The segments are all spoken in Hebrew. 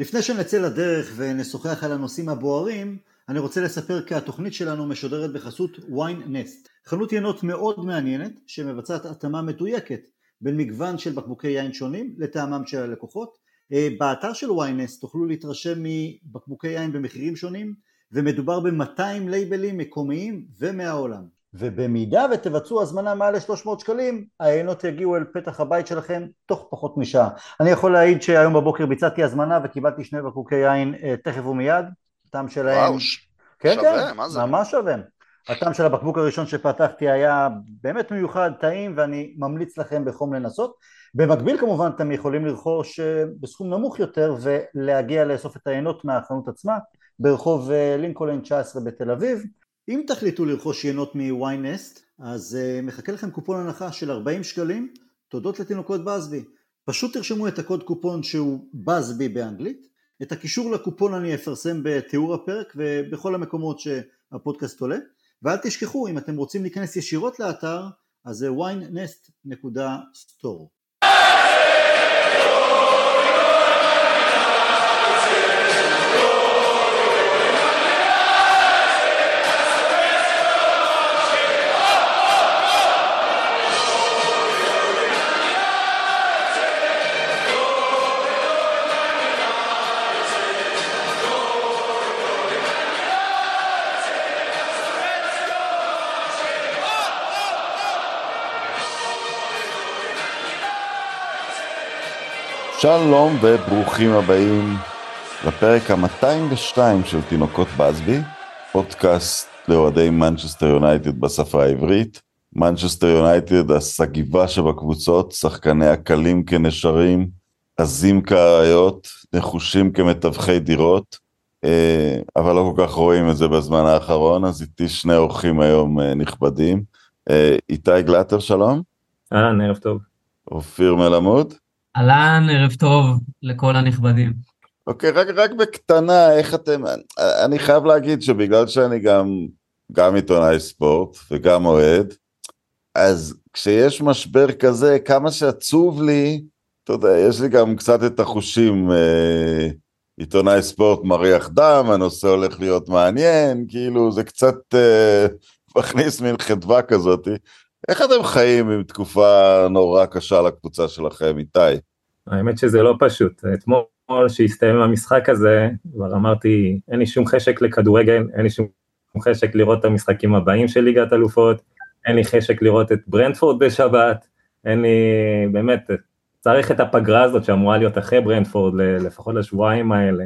לפני שנצא לדרך ונשוחח על הנושאים הבוערים, אני רוצה לספר כי התוכנית שלנו משודרת בחסות ויין נסט, חנות ינות מאוד מעניינת שמבצעת התאמה מדויקת בין מגוון של בקבוקי יין שונים לטעמם של הלקוחות. אה, באתר של ויין נסט תוכלו להתרשם מבקבוקי יין במחירים שונים ומדובר ב-200 לייבלים מקומיים ומהעולם. ובמידה ותבצעו הזמנה מעל ל-300 שקלים, העיינות יגיעו אל פתח הבית שלכם תוך פחות משעה. אני יכול להעיד שהיום בבוקר ביצעתי הזמנה וקיבלתי שני בקבוקי יין אה, תכף ומיד, הטעם שלהם... וואו, כן, שווה, כן, מה זה? ממש שווה. הטעם של הבקבוק הראשון שפתחתי היה באמת מיוחד, טעים, ואני ממליץ לכם בחום לנסות. במקביל כמובן אתם יכולים לרכוש אה, בסכום נמוך יותר ולהגיע לאסוף את העיינות מהחנות עצמה ברחוב אה, לינקולן 19 בתל אביב. אם תחליטו לרכוש יינות מ-yNest, אז uh, מחכה לכם קופון הנחה של 40 שקלים, תודות לתינוקות באזבי. פשוט תרשמו את הקוד קופון שהוא באזבי באנגלית, את הקישור לקופון אני אפרסם בתיאור הפרק ובכל המקומות שהפודקאסט עולה, ואל תשכחו, אם אתם רוצים להיכנס ישירות לאתר, אז זה ynest.store. שלום וברוכים הבאים לפרק ה-202 של תינוקות באסבי, פודקאסט לאוהדי מנצ'סטר יונייטד בשפה העברית. מנצ'סטר יונייטד, הסגיבה שבקבוצות, שחקניה קלים כנשרים, עזים כאריות, נחושים כמתווכי דירות, אה, אבל לא כל כך רואים את זה בזמן האחרון, אז איתי שני אורחים היום אה, נכבדים. אה, איתי גלטר, שלום. אהלן, ערב טוב. אופיר מלמוד. אהלן, ערב טוב לכל הנכבדים. אוקיי, רק, רק בקטנה, איך אתם, אני חייב להגיד שבגלל שאני גם, גם עיתונאי ספורט וגם אוהד, אז כשיש משבר כזה, כמה שעצוב לי, אתה יודע, יש לי גם קצת את החושים, אה, עיתונאי ספורט מריח דם, הנושא הולך להיות מעניין, כאילו זה קצת אה, מכניס מין חדווה כזאתי. איך אתם חיים עם תקופה נורא קשה לקבוצה שלכם, איתי? האמת שזה לא פשוט. אתמול שהסתיים המשחק הזה, כבר אמרתי, אין לי שום חשק לכדורגל, אין לי שום חשק לראות את המשחקים הבאים של ליגת אלופות, אין לי חשק לראות את ברנדפורד בשבת, אין לי, באמת, צריך את הפגרה הזאת שאמורה להיות אחרי ברנדפורד, לפחות לשבועיים האלה,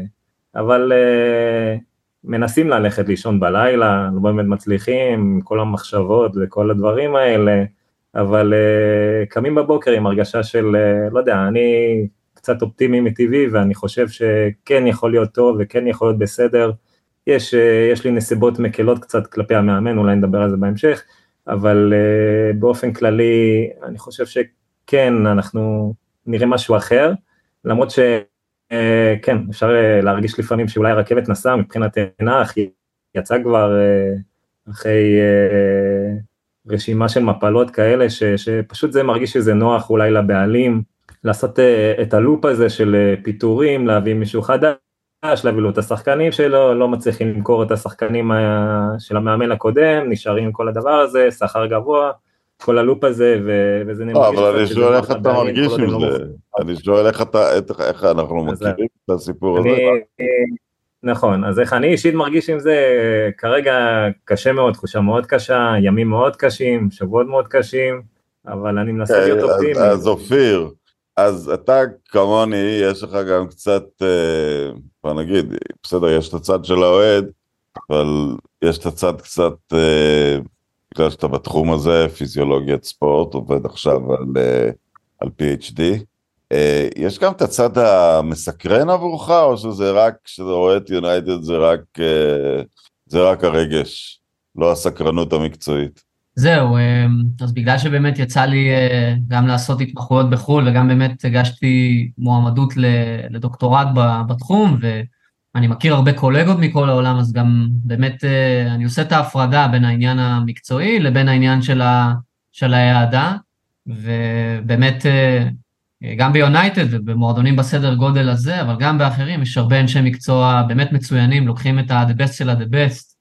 אבל uh, מנסים ללכת לישון בלילה, לא באמת מצליחים, כל המחשבות וכל הדברים האלה, אבל uh, קמים בבוקר עם הרגשה של, uh, לא יודע, אני קצת אופטימי מטבעי ואני חושב שכן יכול להיות טוב וכן יכול להיות בסדר. יש, uh, יש לי נסיבות מקלות קצת כלפי המאמן, אולי נדבר על זה בהמשך, אבל uh, באופן כללי אני חושב שכן, אנחנו נראה משהו אחר, למרות שכן, uh, אפשר uh, להרגיש לפעמים שאולי הרכבת נסעה מבחינת תנח, היא יצאה כבר uh, אחרי... Uh, רשימה של מפלות כאלה, ש, שפשוט זה מרגיש שזה נוח אולי לבעלים, לעשות uh, את הלופ הזה של uh, פיטורים, להביא מישהו חדש, להביא לו את השחקנים שלו, לא מצליחים למכור את השחקנים של המאמן הקודם, נשארים עם כל הדבר הזה, שכר גבוה, כל הלופ הזה, ו- וזה נראה... אבל אני שואל איך אתה מרגיש עם לא זה, אני שואל איך אנחנו מכירים את הסיפור הזה. נכון, אז איך אני אישית מרגיש עם זה, כרגע קשה מאוד, תחושה מאוד קשה, ימים מאוד קשים, שבועות מאוד קשים, אבל אני מנסה להיות אוקיי, אופטימי. אז אופיר, אז אתה כמוני, יש לך גם קצת, אה, בוא נגיד, בסדר, יש את הצד של האוהד, אבל יש את הצד קצת, אה, בגלל שאתה בתחום הזה, פיזיולוגיית ספורט, עובד עכשיו על, אה, על PhD. אה, יש גם את הצד המסקרן עבורך, או שזה רק, כשאתה רואה את יונייטד זה רק, אה, זה רק הרגש, לא הסקרנות המקצועית? זהו, אז בגלל שבאמת יצא לי גם לעשות התמחויות בחו"ל, וגם באמת הגשתי מועמדות לדוקטורט בתחום, ואני מכיר הרבה קולגות מכל העולם, אז גם באמת אני עושה את ההפרדה בין העניין המקצועי לבין העניין של, ה, של ההעדה, ובאמת גם ביונייטד ובמועדונים בסדר גודל הזה, אבל גם באחרים, יש הרבה אנשי מקצוע באמת מצוינים, לוקחים את ה-the best של ה-the best.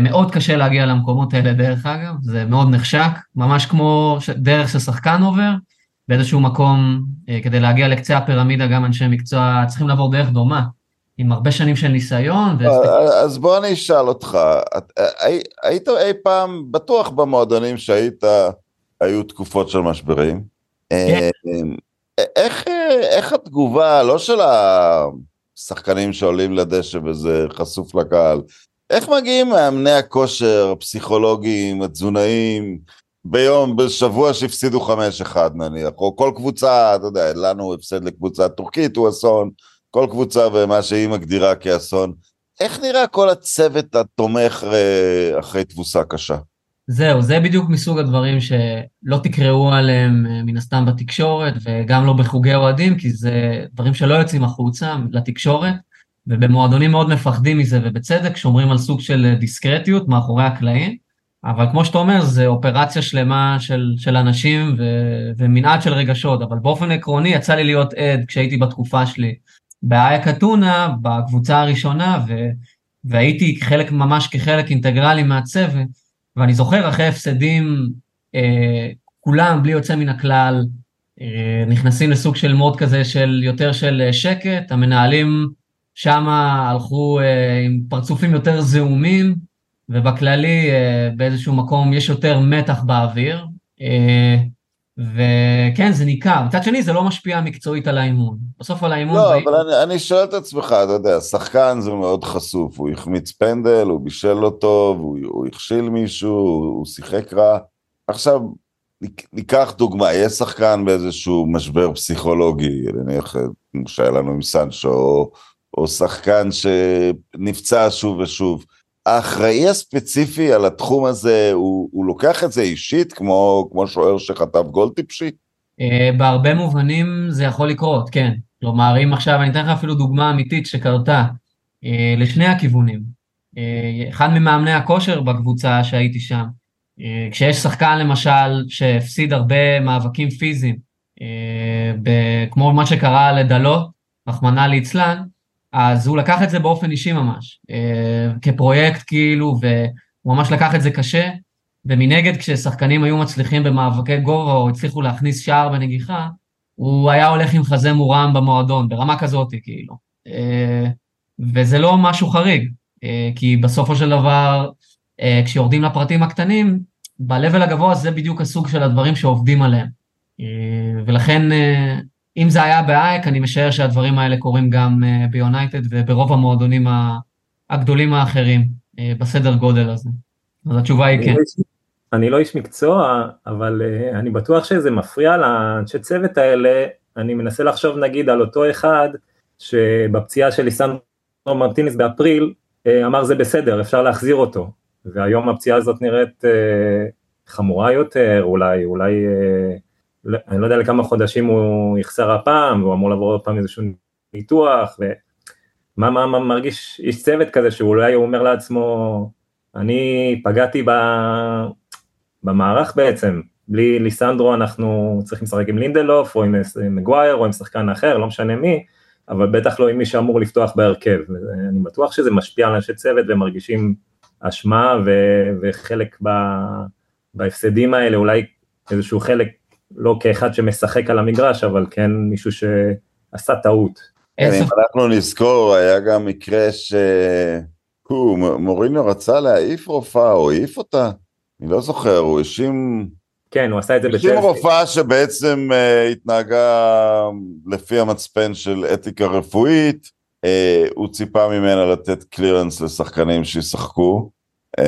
מאוד קשה להגיע למקומות האלה דרך אגב, זה מאוד נחשק, ממש כמו דרך ששחקן עובר, באיזשהו מקום, כדי להגיע לקצה הפירמידה, גם אנשי מקצוע צריכים לעבור דרך דומה. עם הרבה שנים של ניסיון. אז בוא אני אשאל אותך, היית אי פעם, בטוח במועדונים שהיית, היו תקופות של משברים. כן. איך, איך התגובה, לא של השחקנים שעולים לדשא וזה חשוף לקהל, איך מגיעים מאמני הכושר, הפסיכולוגים, התזונאים, ביום, בשבוע שהפסידו 5-1 נניח, או כל קבוצה, אתה יודע, לנו הפסד לקבוצה טורקית הוא אסון, כל קבוצה ומה שהיא מגדירה כאסון. איך נראה כל הצוות התומך אה, אחרי תבוסה קשה? זהו, זה בדיוק מסוג הדברים שלא תקראו עליהם אה, מן הסתם בתקשורת, וגם לא בחוגי אוהדים, כי זה דברים שלא יוצאים החוצה לתקשורת, ובמועדונים מאוד מפחדים מזה, ובצדק, שומרים על סוג של דיסקרטיות מאחורי הקלעים, אבל כמו שאתה אומר, זה אופרציה שלמה של, של אנשים ו, ומנעד של רגשות, אבל באופן עקרוני יצא לי להיות עד כשהייתי בתקופה שלי באיה קטונה, בקבוצה הראשונה, ו, והייתי חלק, ממש כחלק אינטגרלי מהצוות, ואני זוכר אחרי הפסדים, אה, כולם, בלי יוצא מן הכלל, אה, נכנסים לסוג של מוד כזה של יותר של אה, שקט, המנהלים שם הלכו אה, עם פרצופים יותר זעומים, ובכללי אה, באיזשהו מקום יש יותר מתח באוויר. אה, וכן, זה ניכר. מצד שני, זה לא משפיע מקצועית על האימון. בסוף על האימון... לא. אבל אני, אני שואל את עצמך, אתה יודע, שחקן זה מאוד חשוף, הוא החמיץ פנדל, הוא בישל לא טוב, הוא, הוא הכשיל מישהו, הוא, הוא שיחק רע. עכשיו, ניקח דוגמה, יש שחקן באיזשהו משבר פסיכולוגי, נניח, כמו שהיה לנו עם סנצ'ו, או, או שחקן שנפצע שוב ושוב. האחראי הספציפי על התחום הזה, הוא, הוא לוקח את זה אישית, כמו, כמו שוער שכתב גול טיפשי? Uh, בהרבה מובנים זה יכול לקרות, כן. כלומר, אם עכשיו, אני אתן לך אפילו דוגמה אמיתית שקרתה, uh, לשני הכיוונים. Uh, אחד ממאמני הכושר בקבוצה שהייתי שם, כשיש שחקן למשל שהפסיד הרבה מאבקים פיזיים, כמו מה שקרה לדלות, רחמנא ליצלן, אז הוא לקח את זה באופן אישי ממש, אה, כפרויקט כאילו, והוא ממש לקח את זה קשה, ומנגד כששחקנים היו מצליחים במאבקי גובה או הצליחו להכניס שער בנגיחה, הוא היה הולך עם חזה מורם במועדון, ברמה כזאת כאילו. אה, וזה לא משהו חריג, אה, כי בסופו של דבר, כשיורדים לפרטים הקטנים, ב-level הגבוה זה בדיוק הסוג של הדברים שעובדים עליהם. ולכן אם זה היה באייק, אני משער שהדברים האלה קורים גם אה, ביונייטד וברוב המועדונים הגדולים האחרים, אה, בסדר גודל הזה. אז התשובה היא כן. לא אני לא איש מקצוע, אבל uh, אני בטוח שזה מפריע לאנשי צוות האלה, אני מנסה לחשוב נגיד על אותו אחד שבפציעה של ליסנדרו מרטינס באפריל, אמר זה בסדר, אפשר להחזיר אותו, והיום הפציעה הזאת נראית חמורה יותר, אולי, אולי אני לא יודע לכמה חודשים הוא יחסר הפעם, והוא אמור לעבור עוד פעם איזשהו ניתוח, ומה מה, מה מרגיש איש צוות כזה שאולי הוא אומר לעצמו, אני פגעתי ב, במערך בעצם, בלי ליסנדרו אנחנו צריכים לשחק עם לינדלוף, או עם מגווייר, או עם שחקן אחר, לא משנה מי, אבל בטח לא עם מי שאמור לפתוח בהרכב. אני בטוח שזה משפיע על אנשי צוות והם מרגישים אשמה ו- וחלק ב- בהפסדים האלה, אולי איזשהו חלק לא כאחד שמשחק על המגרש, אבל כן מישהו שעשה טעות. אם אנחנו נזכור, היה גם מקרה ש... הוא, מוריניו רצה להעיף רופאה, או העיף אותה? אני לא זוכר, הוא האשים... כן, הוא עשה את זה בצלסי. האשים רופאה שבעצם uh, התנהגה לפי המצפן של אתיקה רפואית, uh, הוא ציפה ממנה לתת קלירנס לשחקנים שישחקו, uh,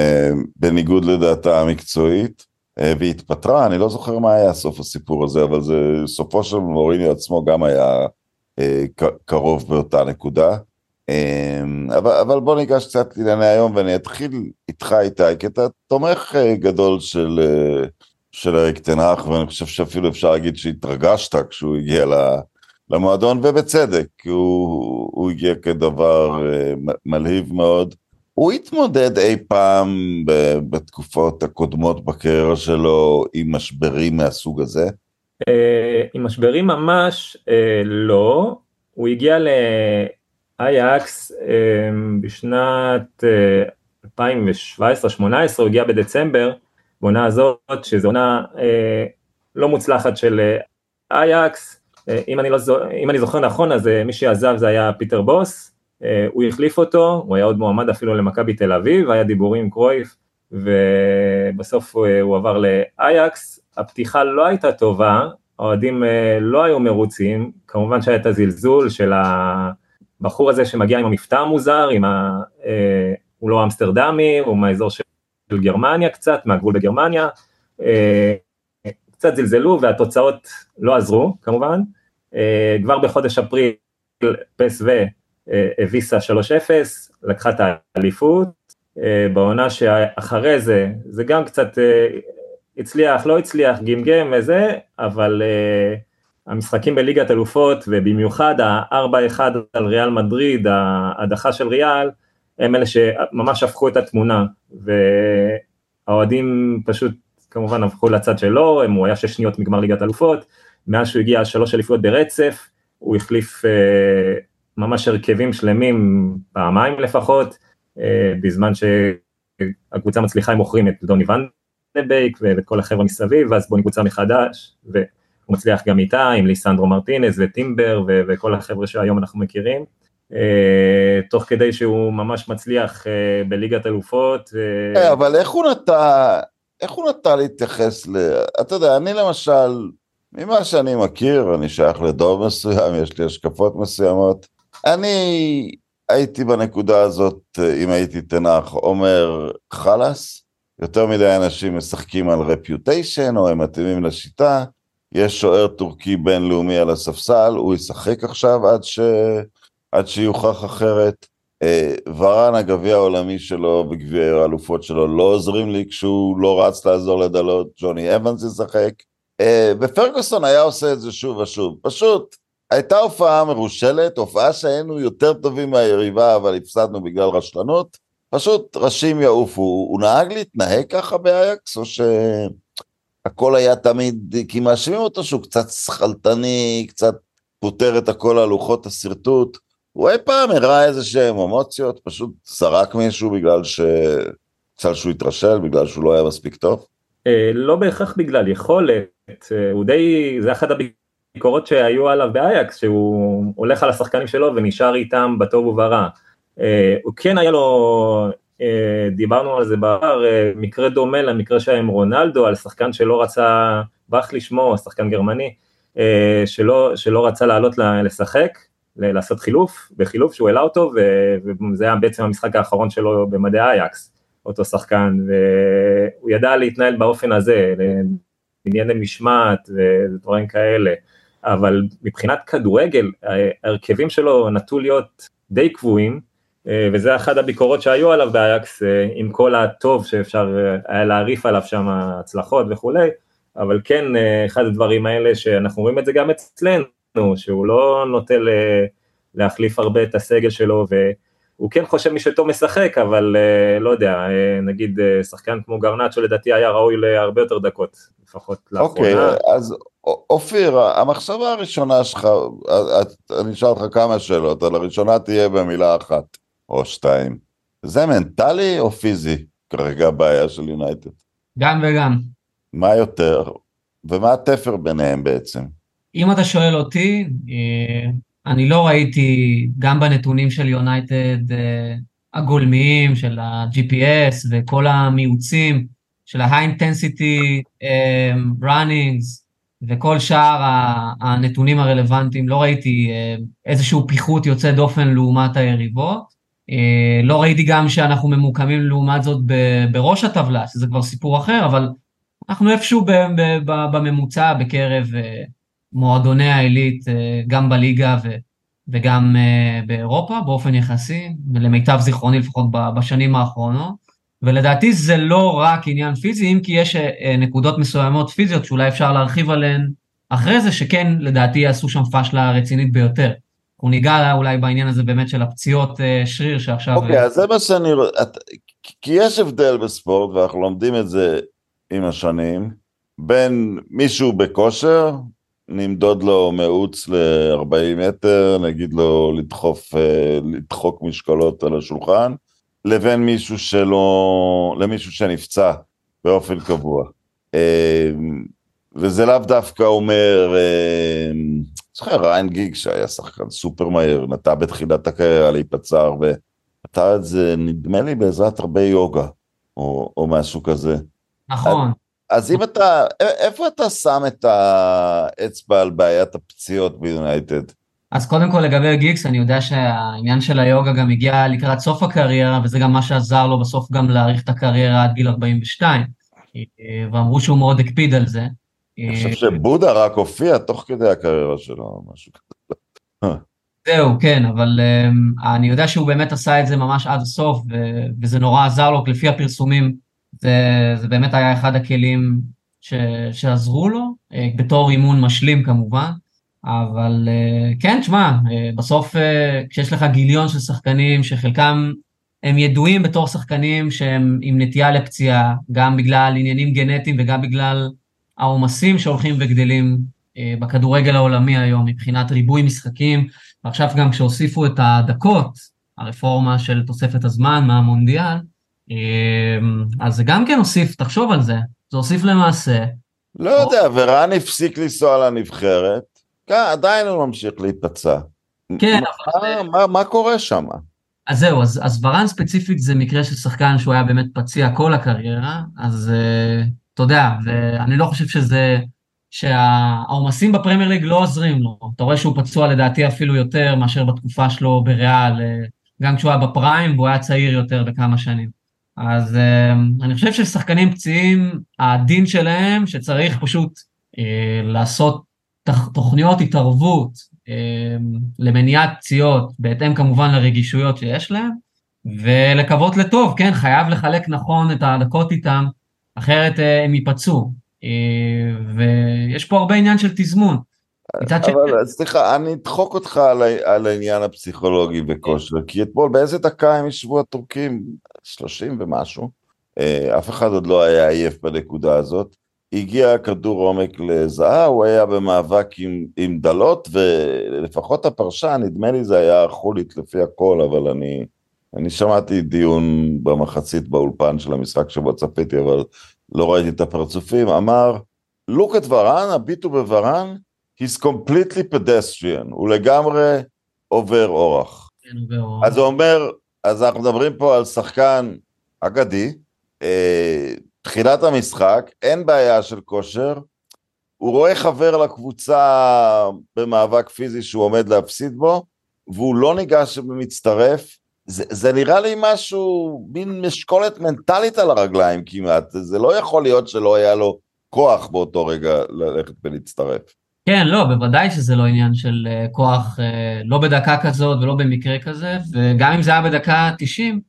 בניגוד לדעתה המקצועית. אה, והיא התפטרה, אני לא זוכר מה היה סוף הסיפור הזה, אבל זה סופו של מוריני עצמו גם היה אה, קרוב באותה נקודה. אה, אבל, אבל בוא ניגש קצת לענייני היום ואני אתחיל איתך איתי, כי אתה תומך גדול של, של אריק תנח, ואני חושב שאפילו אפשר להגיד שהתרגשת כשהוא הגיע למועדון, ובצדק, הוא, הוא הגיע כדבר מלהיב מאוד. הוא התמודד אי פעם בתקופות הקודמות בקריירה שלו עם משברים מהסוג הזה? עם משברים ממש לא, הוא הגיע לאייקס בשנת 2017-2018, הוא הגיע בדצמבר, בעונה הזאת, שזו עונה לא מוצלחת של אייקס, אם אני, לא, אם אני זוכר נכון אז מי שעזב זה היה פיטר בוס, הוא החליף אותו, הוא היה עוד מועמד אפילו למכבי תל אביב, היה דיבורים עם קרויף, ובסוף הוא עבר לאייקס, הפתיחה לא הייתה טובה, האוהדים לא היו מרוצים, כמובן שהיה את הזלזול של הבחור הזה שמגיע עם המבטא המוזר, עם ה... הוא לא אמסטרדמי, הוא מהאזור של גרמניה קצת, מהגבול בגרמניה, קצת זלזלו והתוצאות לא עזרו כמובן, כבר בחודש אפריל פסו הביסה 3-0, לקחה את האליפות, בעונה שאחרי זה, זה גם קצת הצליח, לא הצליח, גמגם וזה, אבל המשחקים בליגת אלופות ובמיוחד ה-4-1 על ריאל מדריד, ההדחה של ריאל, הם אלה שממש הפכו את התמונה, והאוהדים פשוט כמובן הפכו לצד שלו, הוא היה שש שניות מגמר ליגת אלופות, מאז שהוא הגיע שלוש אליפויות ברצף, הוא החליף אה, ממש הרכבים שלמים, פעמיים לפחות, אה, בזמן שהקבוצה מצליחה הם מוכרים את דוני ונדבייק ואת כל החבר'ה מסביב, ואז בונים קבוצה מחדש, והוא מצליח גם איתה, עם ליסנדרו מרטינס וטימבר וכל החבר'ה שהיום אנחנו מכירים. Uh, תוך כדי שהוא ממש מצליח uh, בליגת אלופות. Uh... Hey, אבל איך הוא נטע, איך הוא נטע להתייחס ל... אתה יודע, אני למשל, ממה שאני מכיר, אני שייך לדור מסוים, יש לי השקפות מסוימות. אני הייתי בנקודה הזאת, אם הייתי תנח, אומר חלאס, יותר מדי אנשים משחקים על רפיוטיישן, או הם מתאימים לשיטה, יש שוער טורקי בינלאומי על הספסל, הוא ישחק עכשיו עד, ש... עד שיוכח אחרת. אה, ורן הגביע העולמי שלו וגביע האלופות שלו לא עוזרים לי כשהוא לא רץ לעזור לדלות, ג'וני אבנס ישחק. אה, ופרגוסון היה עושה את זה שוב ושוב. פשוט הייתה הופעה מרושלת, הופעה שהיינו יותר טובים מהיריבה אבל הפסדנו בגלל רשלנות. פשוט ראשים יעופו. הוא נהג להתנהג ככה באייקס או שהכל היה תמיד, כי מאשימים אותו שהוא קצת שכלתני, קצת פותר את הכל על לוחות השרטוט. הוא אי פעם הראה איזה שהם אמוציות, פשוט זרק מישהו בגלל ש... בגלל שהוא התרשל, בגלל שהוא לא היה מספיק טוב? אה, לא בהכרח בגלל יכולת, אה, הוא די, זה אחת הביקורות שהיו עליו באייקס, שהוא הולך על השחקנים שלו ונשאר איתם בטוב וברע. אה, הוא כן היה לו, דיברנו על זה בעבר, מקרה דומה למקרה שהיה עם רונלדו, על שחקן שלא רצה, ברח לשמו, שחקן גרמני, שלא, שלא רצה לעלות לשחק, לעשות חילוף, בחילוף שהוא העלה אותו, וזה היה בעצם המשחק האחרון שלו במדעי אייקס, אותו שחקן, והוא ידע להתנהל באופן הזה, לענייני משמעת ודברים כאלה, אבל מבחינת כדורגל, ההרכבים שלו נטו להיות די קבועים, וזה אחת הביקורות שהיו עליו באייקס, עם כל הטוב שאפשר היה להרעיף עליו שם הצלחות וכולי, אבל כן, אחד הדברים האלה שאנחנו רואים את זה גם אצלנו, שהוא לא נוטה להחליף הרבה את הסגל שלו, והוא כן חושב שטוב משחק, אבל אה, לא יודע, אה, נגיד אה, שחקן כמו גרנצ'ו לדעתי היה ראוי להרבה יותר דקות, לפחות לאחרונה. אוקיי, okay, אז אופיר, המחשבה הראשונה שלך, אני אשאל אותך כמה שאלות, על הראשונה תהיה במילה אחת או שתיים. זה מנטלי או פיזי כרגע הבעיה של יונייטד? גם וגם. מה יותר? ומה התפר ביניהם בעצם? אם אתה שואל אותי, אה, אני לא ראיתי, גם בנתונים של יונייטד אה, הגולמיים, של ה-GPS וכל המיעוצים, של ה-high-intensity אה, runnings וכל שאר הנתונים הרלוונטיים, לא ראיתי איזשהו פיחות יוצא דופן לעומת היריבות. לא ראיתי גם שאנחנו ממוקמים לעומת זאת בראש הטבלה, שזה כבר סיפור אחר, אבל אנחנו איפשהו בממוצע בקרב מועדוני העילית אה, גם בליגה וגם אה, באירופה באופן יחסי, ולמיטב זיכרוני לפחות בשנים האחרונות. ולדעתי זה לא רק עניין פיזי, אם כי יש אה, נקודות מסוימות פיזיות שאולי אפשר להרחיב עליהן אחרי זה, שכן לדעתי יעשו שם פשלה רצינית ביותר. אנחנו ניגע אולי בעניין הזה באמת של הפציעות שריר שעכשיו... אוקיי, okay, אז זה מה שאני... כי יש הבדל בספורט, ואנחנו לומדים את זה עם השנים, בין מישהו בכושר, נמדוד לו מאוץ ל-40 מטר, נגיד לו לדחוף, אה, לדחוק משקולות על השולחן, לבין מישהו שלא, למישהו שנפצע באופן קבוע. אה, וזה לאו דווקא אומר, זוכר ריין גיג שהיה שחקן סופר מהיר, נטע בתחילת הקריירה להיפצע הרבה, נטע את זה נדמה לי בעזרת הרבה יוגה, או, או משהו כזה. נכון. אז אם אתה, איפה אתה שם את האצבע על בעיית הפציעות ביונייטד? אז קודם כל לגבי גיקס, אני יודע שהעניין של היוגה גם הגיע לקראת סוף הקריירה, וזה גם מה שעזר לו בסוף גם להאריך את הקריירה עד גיל 42. ואמרו שהוא מאוד הקפיד על זה. אני חושב שבודה רק הופיע תוך כדי הקריירה שלו, משהו כזה. זהו, כן, אבל um, אני יודע שהוא באמת עשה את זה ממש עד הסוף, ו- וזה נורא עזר לו, לפי הפרסומים, זה, זה באמת היה אחד הכלים ש- שעזרו לו, uh, בתור אימון משלים כמובן, אבל uh, כן, תשמע, uh, בסוף uh, כשיש לך גיליון של שחקנים שחלקם הם ידועים בתור שחקנים שהם עם נטייה לפציעה, גם בגלל עניינים גנטיים וגם בגלל העומסים שהולכים וגדלים אה, בכדורגל העולמי היום מבחינת ריבוי משחקים, ועכשיו גם כשהוסיפו את הדקות, הרפורמה של תוספת הזמן מהמונדיאל, אה, אז זה גם כן הוסיף, תחשוב על זה, זה הוסיף למעשה. לא יודע, ורן הפסיק לנסוע לנבחרת, עדיין הוא ממשיך להיפצע. כן, אבל... מה, מה קורה שם? אז זהו, אז, אז ורן ספציפית זה מקרה של שחקן שהוא היה באמת פציע כל הקריירה, אז uh, אתה יודע, ואני לא חושב שזה, שהעומסים בפרמייר ליג לא עוזרים לו. אתה רואה שהוא פצוע לדעתי אפילו יותר מאשר בתקופה שלו בריאל, אה, גם כשהוא היה בפריים והוא היה צעיר יותר בכמה שנים. אז אה, אני חושב ששחקנים פציעים, הדין שלהם שצריך פשוט אה, לעשות תוכניות התערבות אה, למניעת פציעות, בהתאם כמובן לרגישויות שיש להם, ולקוות לטוב, כן, חייב לחלק נכון את הדקות איתם, אחרת אה, הם ייפצעו. אה, ויש פה הרבה עניין של תזמון. אבל סליחה, אני אדחוק אותך על, על העניין הפסיכולוגי בכושר, כי אתמול באיזה דקה הם ישבו הטורקים? 30 ומשהו. אה, אף אחד עוד לא היה עייף בנקודה הזאת. הגיע כדור עומק לזהה, הוא היה במאבק עם, עם דלות, ולפחות הפרשן, נדמה לי זה היה חולית לפי הכל, אבל אני, אני שמעתי דיון במחצית באולפן של המשחק שבו צפיתי, אבל לא ראיתי את הפרצופים, אמר, look at ורן, הביטו בוורן, he's completely pedestrian, הוא לגמרי עובר אורח. כן, אז הוא אומר, אז אנחנו מדברים פה על שחקן אגדי, אה, תחילת המשחק, אין בעיה של כושר, הוא רואה חבר לקבוצה במאבק פיזי שהוא עומד להפסיד בו, והוא לא ניגש ומצטרף, זה, זה נראה לי משהו, מין משקולת מנטלית על הרגליים כמעט, זה לא יכול להיות שלא היה לו כוח באותו רגע ללכת ולהצטרף. כן, לא, בוודאי שזה לא עניין של uh, כוח, uh, לא בדקה כזאת ולא במקרה כזה, וגם אם זה היה בדקה 90,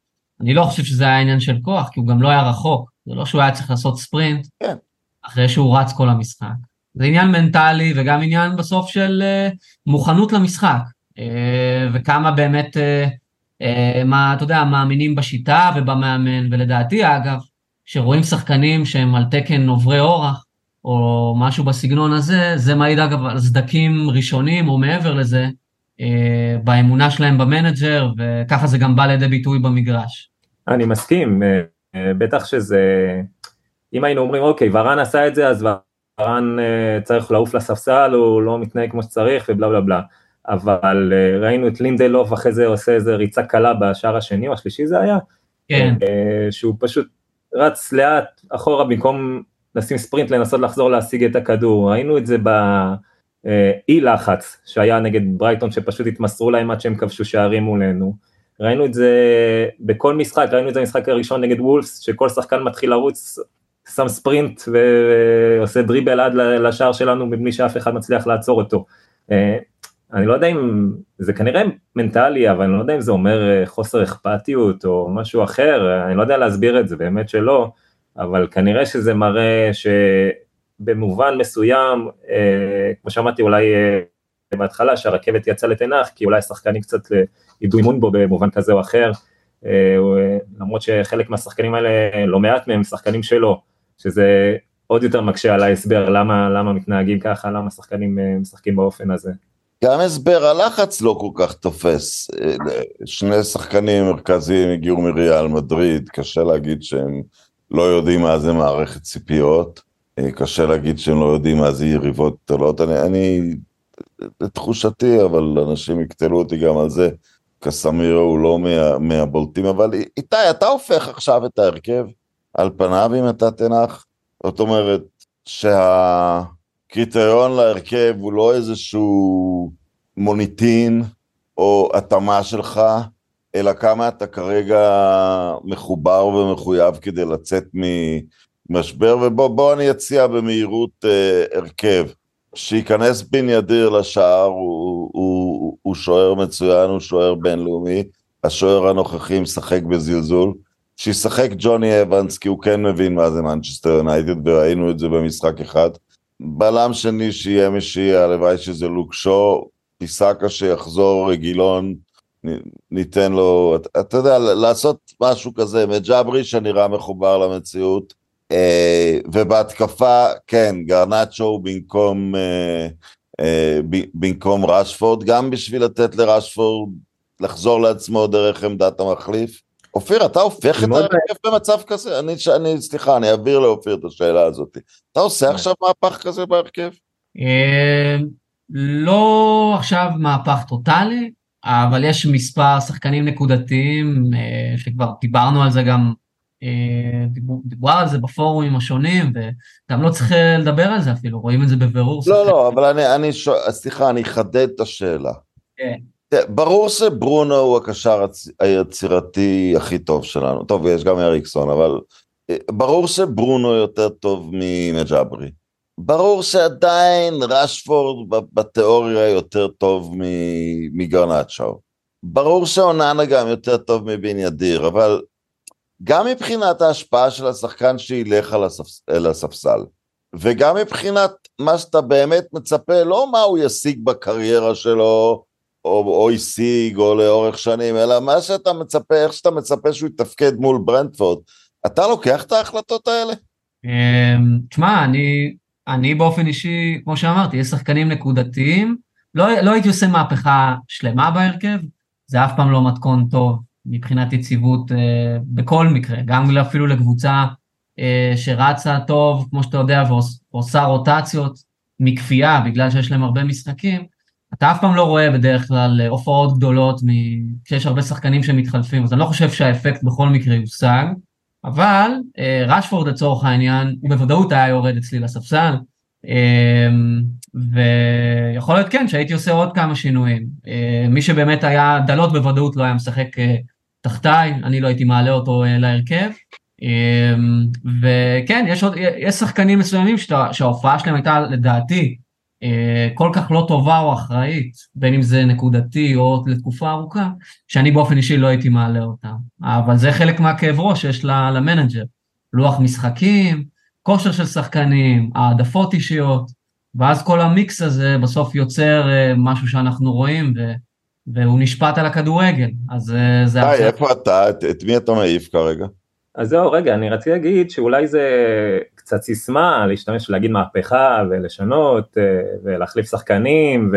אני לא חושב שזה היה עניין של כוח, כי הוא גם לא היה רחוק, זה לא שהוא היה צריך לעשות ספרינט, כן. אחרי שהוא רץ כל המשחק. זה עניין מנטלי וגם עניין בסוף של uh, מוכנות למשחק, uh, וכמה באמת... Uh, מה, אתה יודע, מאמינים בשיטה ובמאמן, ולדעתי אגב, כשרואים שחקנים שהם על תקן עוברי אורח, או משהו בסגנון הזה, זה מעיד אגב על סדקים ראשונים או מעבר לזה, אה, באמונה שלהם במנג'ר, וככה זה גם בא לידי ביטוי במגרש. אני מסכים, בטח שזה, אם היינו אומרים, אוקיי, ורן עשה את זה, אז ורן צריך לעוף לספסל, הוא לא מתנהג כמו שצריך ובלה בלה בלה. אבל אה, ראינו את לינדלוף אחרי זה עושה איזה ריצה קלה בשער השני או השלישי זה היה, כן. אה, שהוא פשוט רץ לאט אחורה במקום לשים ספרינט לנסות לחזור להשיג את הכדור, ראינו את זה באי לחץ שהיה נגד ברייטון שפשוט התמסרו להם עד שהם כבשו שערים מולנו, ראינו את זה בכל משחק, ראינו את זה במשחק הראשון נגד וולפס, שכל שחקן מתחיל לרוץ, שם ספרינט ועושה דריבל עד לשער שלנו מבלי שאף אחד מצליח לעצור אותו. אה, אני לא יודע אם, זה כנראה מנטלי, אבל אני לא יודע אם זה אומר אה, חוסר אכפתיות או משהו אחר, אני לא יודע להסביר את זה, באמת שלא, אבל כנראה שזה מראה שבמובן מסוים, אה, כמו שאמרתי אולי בהתחלה, שהרכבת יצאה לתנח, כי אולי שחקנים קצת ידעו אימון בו במובן כזה או אחר, למרות שחלק מהשחקנים האלה, לא מעט מהם שחקנים שלו, שזה עוד יותר מקשה על ההסבר למה, למה מתנהגים ככה, למה שחקנים משחקים באופן הזה. גם הסבר הלחץ לא כל כך תופס. שני שחקנים מרכזיים הגיעו מריאל מדריד, קשה להגיד שהם לא יודעים מה זה מערכת ציפיות, קשה להגיד שהם לא יודעים מה זה יריבות גדולות. אני, אני, לתחושתי, אבל אנשים יקטלו אותי גם על זה, קסמירו הוא לא מה, מהבולטים, אבל איתי, אתה הופך עכשיו את ההרכב על פניו אם אתה תנח? זאת אומרת, שה... קריטריון להרכב הוא לא איזשהו מוניטין או התאמה שלך, אלא כמה אתה כרגע מחובר ומחויב כדי לצאת ממשבר, ובוא אני אציע במהירות אה, הרכב. שייכנס בן ידיר לשער, הוא, הוא, הוא שוער מצוין, הוא שוער בינלאומי, השוער הנוכחי משחק בזלזול, שישחק ג'וני אבנס, כי הוא כן מבין מה זה מנצ'סטר יונייטד, וראינו את זה במשחק אחד. בלם שני שיהיה מי שיהיה, הלוואי שזה לוקשו, פיסקה שיחזור, רגילון, ניתן לו, אתה, יודע, לעשות משהו כזה, מג'אברי שנראה מחובר למציאות, ובהתקפה, כן, גרנצ'ו במקום, אה, אה, במקום רשפורד, גם בשביל לתת לרשפורד לחזור לעצמו דרך עמדת המחליף. אופיר, אתה הופך את ההרכב במצב כזה? אני, אני, סליחה, אני אעביר לאופיר את השאלה הזאת. אתה עושה עכשיו מהפך כזה בהרכב? לא עכשיו מהפך טוטאלי, אבל יש מספר שחקנים נקודתיים, שכבר דיברנו על זה גם, דיברו על זה בפורומים השונים, וגם לא צריך לדבר על זה אפילו, רואים את זה בבירור. לא, לא, אבל אני, אני, סליחה, אני אחדד את השאלה. כן. ברור שברונו הוא הקשר היצירתי הכי טוב שלנו, טוב יש גם אריקסון, אבל אה, ברור שברונו יותר טוב ממג'אברי. ברור שעדיין רשפורד בתיאוריה יותר טוב מגרנצ'ו. ברור שאוננה גם יותר טוב מבן ידיר, אבל גם מבחינת ההשפעה של השחקן שילך אל הספסל, וגם מבחינת מה שאתה באמת מצפה, לא מה הוא ישיג בקריירה שלו, או, או השיג, או לאורך שנים, אלא מה שאתה מצפה, איך שאתה מצפה שהוא יתפקד מול ברנדפורד. אתה לוקח את ההחלטות האלה? אמ, תשמע, אני, אני באופן אישי, כמו שאמרתי, יש שחקנים נקודתיים, לא, לא הייתי עושה מהפכה שלמה בהרכב, זה אף פעם לא מתכון טוב מבחינת יציבות אה, בכל מקרה, גם אפילו לקבוצה אה, שרצה טוב, כמו שאתה יודע, ועושה רוטציות מכפייה, בגלל שיש להם הרבה משחקים, אתה אף פעם לא רואה בדרך כלל אה, הופעות גדולות כשיש הרבה שחקנים שמתחלפים, אז אני לא חושב שהאפקט בכל מקרה יושג, אבל רשפורד לצורך העניין, הוא בוודאות היה יורד אצלי לספסל, אה, ויכול להיות כן שהייתי עושה עוד כמה שינויים. מי שבאמת היה, דלות בוודאות לא היה משחק תחתיי, אני לא הייתי מעלה אותו להרכב. וכן, יש, עוד, יש שחקנים מסוימים שההופעה שלהם הייתה לדעתי אה, כל כך לא טובה או אחראית, בין אם זה נקודתי או לתקופה ארוכה, שאני באופן אישי לא הייתי מעלה אותה. אבל זה חלק מהכאב ראש שיש למנג'ר. לוח משחקים, כושר של שחקנים, העדפות אישיות, ואז כל המיקס הזה בסוף יוצר אה, משהו שאנחנו רואים, ו... והוא נשפט על הכדורגל, אז אה, זה... היי, איפה אתה? את, את מי אתה מעיף כרגע? אז זהו, רגע, אני רציתי להגיד שאולי זה קצת סיסמה, להשתמש, להגיד מהפכה ולשנות אה, ולהחליף שחקנים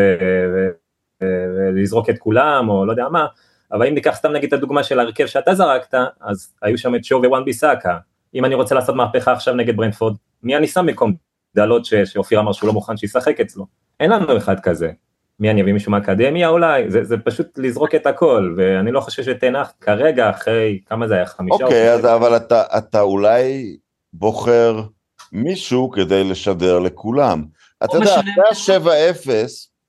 ולזרוק את כולם או לא יודע מה, אבל אם ניקח סתם נגיד את הדוגמה של ההרכב שאתה זרקת, אז היו שם את שואו ווואן ביסאקה, אם אני רוצה לעשות מהפכה עכשיו נגד ברנפורד, מי אני שם במקום דלות שאופיר אמר שהוא לא מוכן שישחק אצלו? אין לנו אחד כזה. מי אני אביא מישהו מהאקדמיה אולי, זה, זה פשוט לזרוק את הכל, ואני לא חושב שתנח כרגע אחרי, כמה זה היה, חמישה? אוקיי, אז אבל אתה, אתה אולי בוחר מישהו כדי לשדר לכולם. אתה יודע, אחרי ה-7-0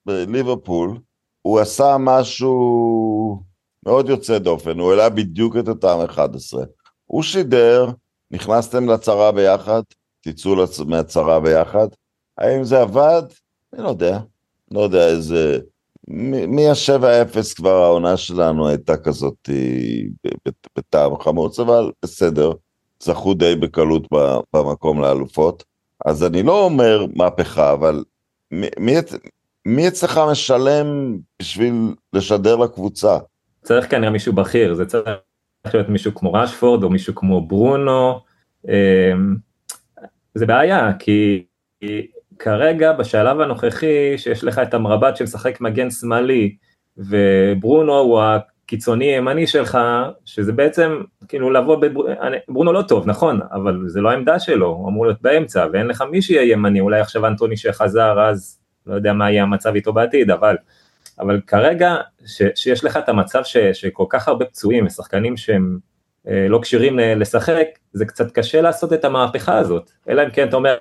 בליברפול, הוא עשה משהו מאוד יוצא דופן, הוא העלה בדיוק את אותם 11. הוא שידר, נכנסתם לצרה ביחד, תצאו מהצרה ביחד. האם זה עבד? אני לא יודע. לא יודע איזה... מ-7-0 כבר העונה שלנו הייתה כזאת בטעם חמוץ, אבל בסדר, זכו די בקלות במקום לאלופות. אז אני לא אומר מהפכה, אבל מי, מי אצלך משלם בשביל לשדר לקבוצה? צריך כנראה מישהו בכיר, זה צריך להיות מישהו כמו רשפורד או מישהו כמו ברונו. אמ, זה בעיה, כי כרגע בשלב הנוכחי שיש לך את המרבט שמשחק מגן שמאלי, וברונו הוא הקיצוני ימני שלך, שזה בעצם כאילו לבוא, בבר... ברונו לא טוב, נכון, אבל זה לא העמדה שלו, הוא אמור להיות באמצע, ואין לך מי שיהיה ימני, אולי עכשיו אנטוני שחזר, אז לא יודע מה יהיה המצב איתו בעתיד, אבל, אבל כרגע, ש, שיש לך את המצב ש, שכל כך הרבה פצועים ושחקנים שהם אה, לא כשירים לשחק, זה קצת קשה לעשות את המהפכה הזאת, אלא אם כן אתה אומר,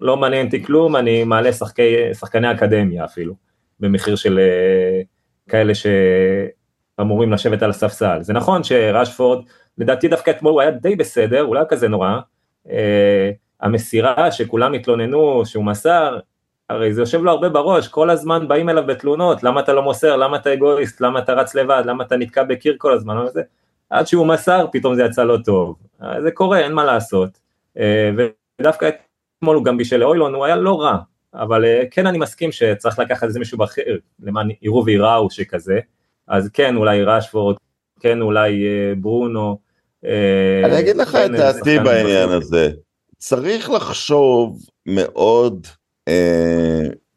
לא מעניין אותי כלום, אני מעלה שחקי, שחקני אקדמיה אפילו, במחיר של אה, כאלה שאמורים לשבת על הספסל. זה נכון שרשפורד, לדעתי דווקא אתמול הוא היה די בסדר, הוא לא כזה נורא, אה, המסירה שכולם התלוננו שהוא מסר, הרי זה יושב לו הרבה בראש, כל הזמן באים אליו בתלונות, למה אתה לא מוסר, למה אתה אגואיסט, למה אתה רץ לבד, למה אתה נתקע בקיר כל הזמן, עד שהוא מסר פתאום זה יצא לא טוב, זה קורה, אין מה לעשות, אה, ודווקא אתמול הוא גם בישל לאוילון, הוא היה לא רע, אבל אה, כן אני מסכים שצריך לקחת איזה מישהו בכיר, למען יראו וייראו שכזה, אז כן אולי רשפורד, כן אולי אה, ברונו. אני אגיד לך כן, את דעתי בעניין הזה, צריך לחשוב מאוד,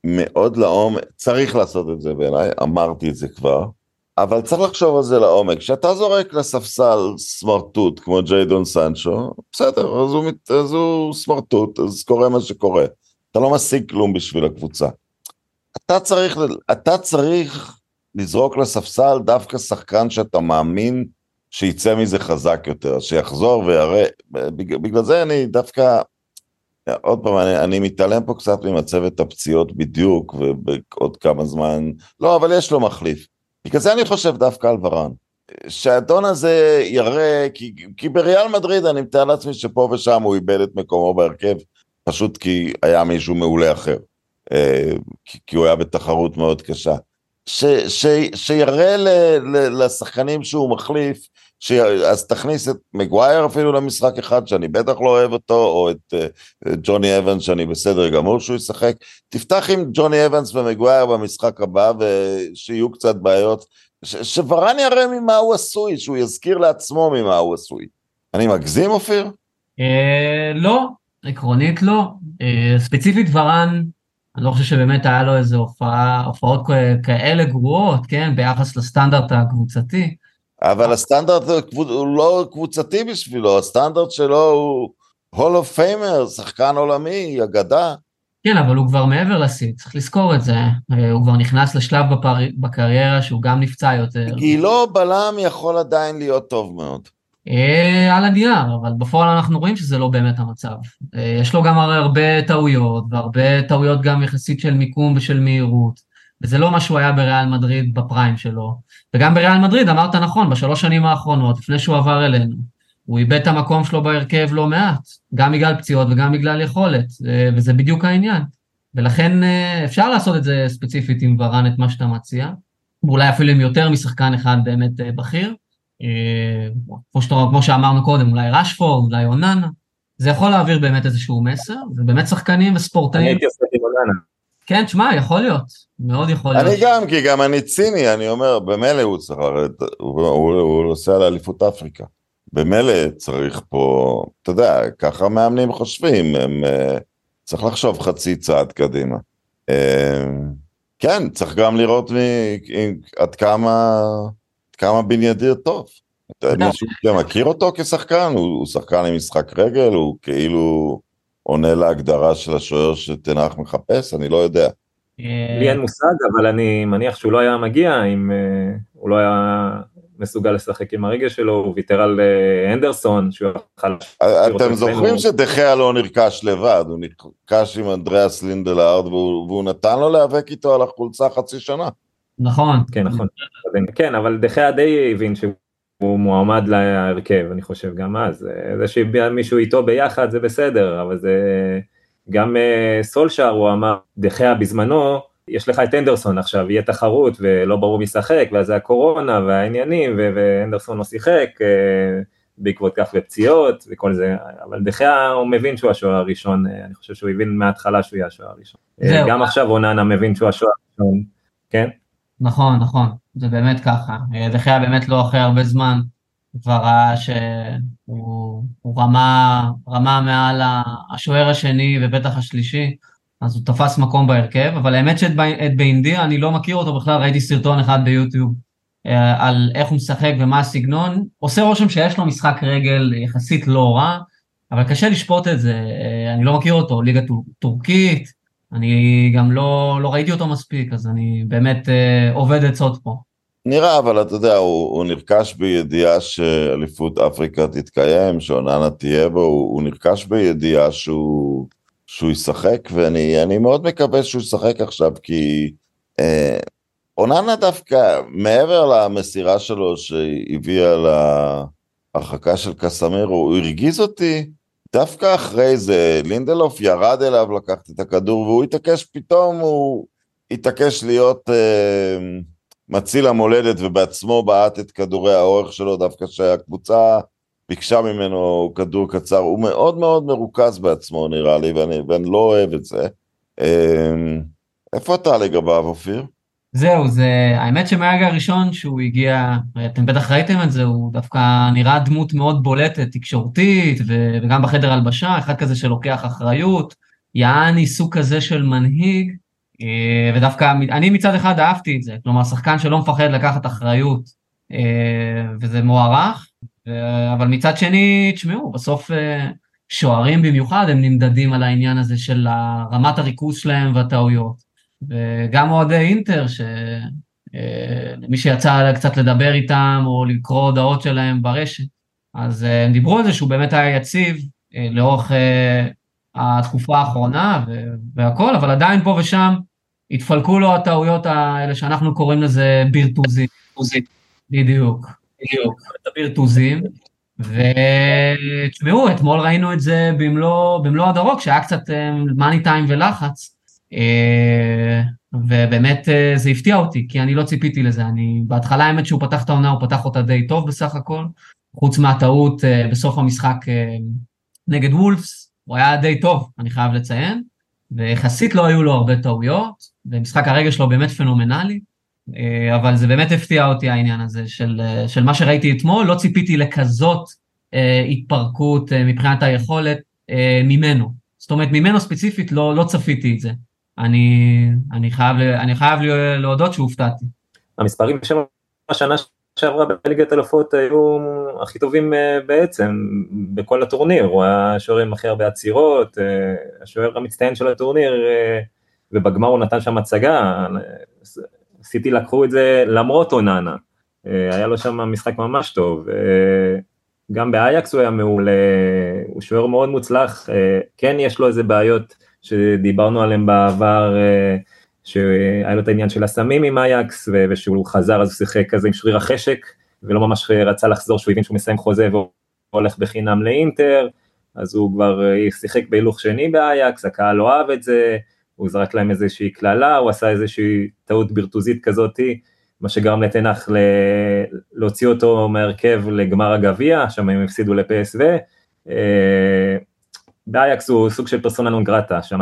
מאוד לעומק, צריך לעשות את זה בעיניי, אמרתי את זה כבר, אבל צריך לחשוב על זה לעומק. כשאתה זורק לספסל סמרטוט כמו ג'יידון סנצ'ו, בסדר, אז הוא, אז הוא סמרטוט, אז קורה מה שקורה. אתה לא משיג כלום בשביל הקבוצה. אתה צריך, אתה צריך לזרוק לספסל דווקא שחקן שאתה מאמין שיצא מזה חזק יותר, שיחזור ויראה, בגלל זה אני דווקא, עוד פעם, אני, אני מתעלם פה קצת ממצבת הפציעות בדיוק, ובעוד כמה זמן, לא, אבל יש לו מחליף. בגלל זה אני חושב דווקא על ורן. שהאדון הזה יראה, כי, כי בריאל מדריד אני מתאר לעצמי שפה ושם הוא איבד את מקומו בהרכב, פשוט כי היה מישהו מעולה אחר, אה, כי, כי הוא היה בתחרות מאוד קשה. ש, ש, שיראה ל, ל, לשחקנים שהוא מחליף, ש... אז תכניס את מגווייר אפילו למשחק אחד שאני בטח לא אוהב אותו, או את אה, ג'וני אבנס שאני בסדר גמור שהוא ישחק. תפתח עם ג'וני אבנס ומגווייר במשחק הבא ושיהיו קצת בעיות. ש... שוורן יראה ממה הוא עשוי, שהוא יזכיר לעצמו ממה הוא עשוי. אני מגזים אופיר? אה, לא, עקרונית לא. אה, ספציפית ורן, אני לא חושב שבאמת היה לו איזה הופעה, הופעות כאלה גרועות, כן, ביחס לסטנדרט הקבוצתי. אבל הסטנדרט הוא לא קבוצתי בשבילו, הסטנדרט שלו הוא Hall of Famer, שחקן עולמי, אגדה. כן, אבל הוא כבר מעבר לשיא, צריך לזכור את זה. אה, הוא כבר נכנס לשלב בפר... בקריירה שהוא גם נפצע יותר. כי לא בלם יכול עדיין להיות טוב מאוד. אה, על הנייר, אבל בפועל אנחנו רואים שזה לא באמת המצב. אה, יש לו גם הרי הרבה טעויות, והרבה טעויות גם יחסית של מיקום ושל מהירות. וזה לא מה שהוא היה בריאל מדריד בפריים שלו. וגם בריאל מדריד, אמרת נכון, בשלוש שנים האחרונות, לפני שהוא עבר אלינו, הוא איבד את המקום שלו בהרכב לא מעט, גם בגלל פציעות וגם בגלל יכולת, וזה בדיוק העניין. ולכן אה, אפשר לעשות את זה ספציפית עם ורן, את מה שאתה מציע, ואולי אפילו עם יותר משחקן אחד באמת אה, בכיר. אה, כמו, שאתה, כמו שאמרנו קודם, אולי רשפורד, אולי אוננה. זה יכול להעביר באמת איזשהו מסר, זה באמת שחקנים וספורטאים. אני הייתי עושה עם אוננה. כן, תשמע, יכול להיות, מאוד יכול להיות. אני גם, כי גם אני ציני, אני אומר, במילא הוא צריך לרדת, הוא, נוסע לאליפות אפריקה. במילא צריך פה, אתה יודע, ככה מאמנים חושבים, הם, uh, צריך לחשוב חצי צעד קדימה. Uh, כן, צריך גם לראות מ, עד כמה, כמה בן ידיר טוב. מישהו מכיר אותו כשחקן? הוא, הוא שחקן עם משחק רגל? הוא כאילו... עונה להגדרה של השוער שתנח מחפש? אני לא יודע. אה, לי אין מושג, אבל אני מניח שהוא לא היה מגיע אם אה, הוא לא היה מסוגל לשחק עם הרגל שלו, הוא ויתר על אה, הנדרסון, שהוא יכול... אתם זוכרים שדחיה לא נרכש לבד, הוא נרכש עם אנדריאס לינדלארד, והוא נתן לו להיאבק איתו על החולצה חצי שנה. נכון. כן, נכון. כן, אבל דחיה די הבין שהוא הוא מועמד להרכב, אני חושב, גם אז. זה שמישהו איתו ביחד זה בסדר, אבל זה... גם uh, סולשאר, הוא אמר, דחיה בזמנו, יש לך את אנדרסון עכשיו, יהיה תחרות ולא ברור מי ישחק, ואז זה הקורונה והעניינים, ואנדרסון לא שיחק uh, בעקבות כך ופציעות וכל זה, אבל דחיה הוא מבין שהוא השוער הראשון, uh, אני חושב שהוא הבין מההתחלה שהוא יהיה השוער הראשון. Uh, גם עכשיו אוננה מבין שהוא השוער הראשון, כן? נכון, נכון, זה באמת ככה. דחיה באמת לא אחרי הרבה זמן כבר ראה שהוא רמה, רמה מעל השוער השני ובטח השלישי, אז הוא תפס מקום בהרכב, אבל האמת שאת באינדיה אני לא מכיר אותו בכלל, ראיתי סרטון אחד ביוטיוב אה, על איך הוא משחק ומה הסגנון, עושה רושם שיש לו משחק רגל יחסית לא רע, אבל קשה לשפוט את זה, אה, אני לא מכיר אותו, ליגה טורקית, אני גם לא, לא ראיתי אותו מספיק, אז אני באמת אה, עובד עצות פה. נראה, אבל אתה יודע, הוא, הוא נרכש בידיעה שאליפות אפריקה תתקיים, שאוננה תהיה בו, הוא, הוא נרכש בידיעה שהוא, שהוא ישחק, ואני מאוד מקווה שהוא ישחק עכשיו, כי אה, אוננה דווקא, מעבר למסירה שלו שהביאה להרחקה של קסמרו, הוא הרגיז אותי דווקא אחרי זה, לינדלוף ירד אליו לקחת את הכדור, והוא התעקש פתאום, הוא התעקש להיות... אה, מציל המולדת ובעצמו בעט את כדורי האורך שלו דווקא שהקבוצה ביקשה ממנו כדור קצר, הוא מאוד מאוד מרוכז בעצמו נראה לי ואני, ואני לא אוהב את זה. אמ, איפה אתה לגביו אופיר? זהו, זה, האמת שמהרגע הראשון שהוא הגיע, אתם בטח ראיתם את זה, הוא דווקא נראה דמות מאוד בולטת, תקשורתית, וגם בחדר הלבשה, אחד כזה שלוקח אחריות, יעני סוג כזה של מנהיג, ודווקא אני מצד אחד אהבתי את זה, כלומר שחקן שלא מפחד לקחת אחריות אה, וזה מוערך, אבל מצד שני, תשמעו, בסוף אה, שוערים במיוחד הם נמדדים על העניין הזה של רמת הריכוז שלהם והטעויות. וגם אוהדי אינטר, שמי שיצא קצת לדבר איתם או לקרוא הודעות שלהם ברשת, אז הם דיברו על זה שהוא באמת היה יציב לאורך התקופה האחרונה והכל, אבל עדיין פה ושם התפלקו לו הטעויות האלה שאנחנו קוראים לזה בירטוזים. בדיוק, בדיוק, את הבירטוזים. ותשמעו, אתמול ראינו את זה במלוא, הדרו, כשהיה קצת מאני טיים ולחץ, אה, ובאמת אה, זה הפתיע אותי, כי אני לא ציפיתי לזה. אני, בהתחלה האמת שהוא פתח את העונה, הוא פתח אותה די טוב בסך הכל, חוץ מהטעות אה, בסוף המשחק נגד וולפס, הוא היה די טוב, אני חייב לציין, ויחסית לא היו לו הרבה טעויות, ומשחק הרגע שלו באמת פנומנלי, אה, אבל זה באמת הפתיע אותי העניין הזה של, אה, של מה שראיתי אתמול, לא ציפיתי לכזאת אה, התפרקות מבחינת היכולת ממנו. זאת אומרת, ממנו ספציפית לא, לא צפיתי את זה. אני, אני, חייב, אני חייב להודות שהופתעתי. המספרים של השנה שעברה בליגת אלופות היו הכי טובים אה, בעצם בכל הטורניר, הוא היה השוער עם הכי הרבה עצירות, אה, השוער המצטיין של הטורניר, אה, ובגמר הוא נתן שם הצגה, סיטי לקחו את זה למרות אוננה, היה לו שם משחק ממש טוב, גם באייקס הוא היה מעולה, הוא שוער מאוד מוצלח, כן יש לו איזה בעיות שדיברנו עליהן בעבר, שהיה לו את העניין של הסמים עם אייקס, ושהוא חזר אז הוא שיחק כזה עם שריר החשק, ולא ממש רצה לחזור, שהוא הבין שהוא מסיים חוזה והולך בחינם לאינטר, אז הוא כבר אה, שיחק בהילוך שני באייקס, הקהל לא אהב את זה, הוא זרק להם איזושהי קללה, הוא עשה איזושהי טעות ברטוזית כזאתי, מה שגרם לתנח ל... להוציא אותו מהרכב לגמר הגביע, שם הם הפסידו לפסו, אה, באייקס הוא סוג של פרסונה נון גרטה, שם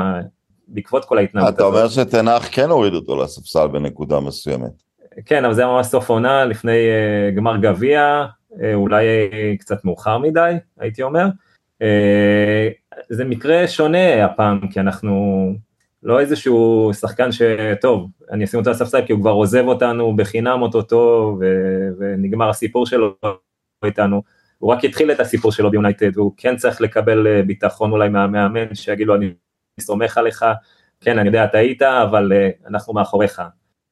בעקבות כל ההתנהגות הזאת. אתה אומר שתנח כן הוריד אותו לספסל בנקודה מסוימת. כן, אבל זה היה ממש סוף עונה לפני uh, גמר גביע, uh, אולי uh, קצת מאוחר מדי, הייתי אומר. Uh, זה מקרה שונה הפעם, כי אנחנו לא איזשהו שחקן שטוב, אני אשים אותו לספסל כי הוא כבר עוזב אותנו בחינם אוטוטו, ו- ונגמר הסיפור שלו איתנו. הוא רק התחיל את הסיפור שלו ביונייטד, והוא כן צריך לקבל ביטחון אולי מהמאמן, שיגיד לו אני סומך עליך, כן, אני יודע, אתה היית, אבל uh, אנחנו מאחוריך.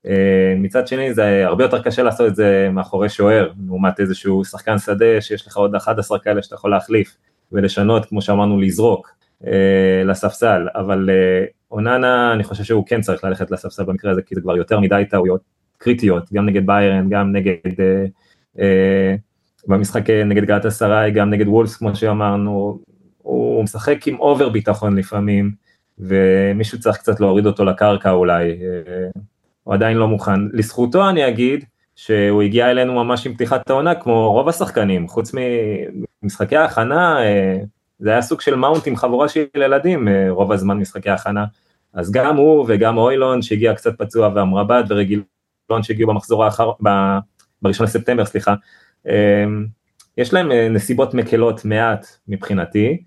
אה, מצד שני, זה הרבה יותר קשה לעשות את זה מאחורי שוער, לעומת איזשהו שחקן שדה שיש לך עוד 11 כאלה שאתה יכול להחליף ולשנות, כמו שאמרנו, לזרוק אה, לספסל, אבל אוננה, אני חושב שהוא כן צריך ללכת לספסל במקרה הזה, כי זה כבר יותר מדי טעויות קריטיות, גם נגד ביירן, גם נגד... במשחק נגד גלאטסראיי, גם נגד וולס, כמו שאמרנו, הוא משחק עם over ביטחון לפעמים, ומישהו צריך קצת להוריד אותו לקרקע אולי, אה, הוא עדיין לא מוכן. לזכותו אני אגיד שהוא הגיע אלינו ממש עם פתיחת העונה כמו רוב השחקנים, חוץ ממשחקי ההכנה, אה, זה היה סוג של מאונט עם חבורה של ילדים אה, רוב הזמן משחקי ההכנה. אז גם הוא וגם אוילון שהגיע קצת פצוע ואמרבד ורגילון שהגיעו במחזור האחר, ב... בראשון לספטמבר, סליחה, יש להם נסיבות מקלות מעט מבחינתי,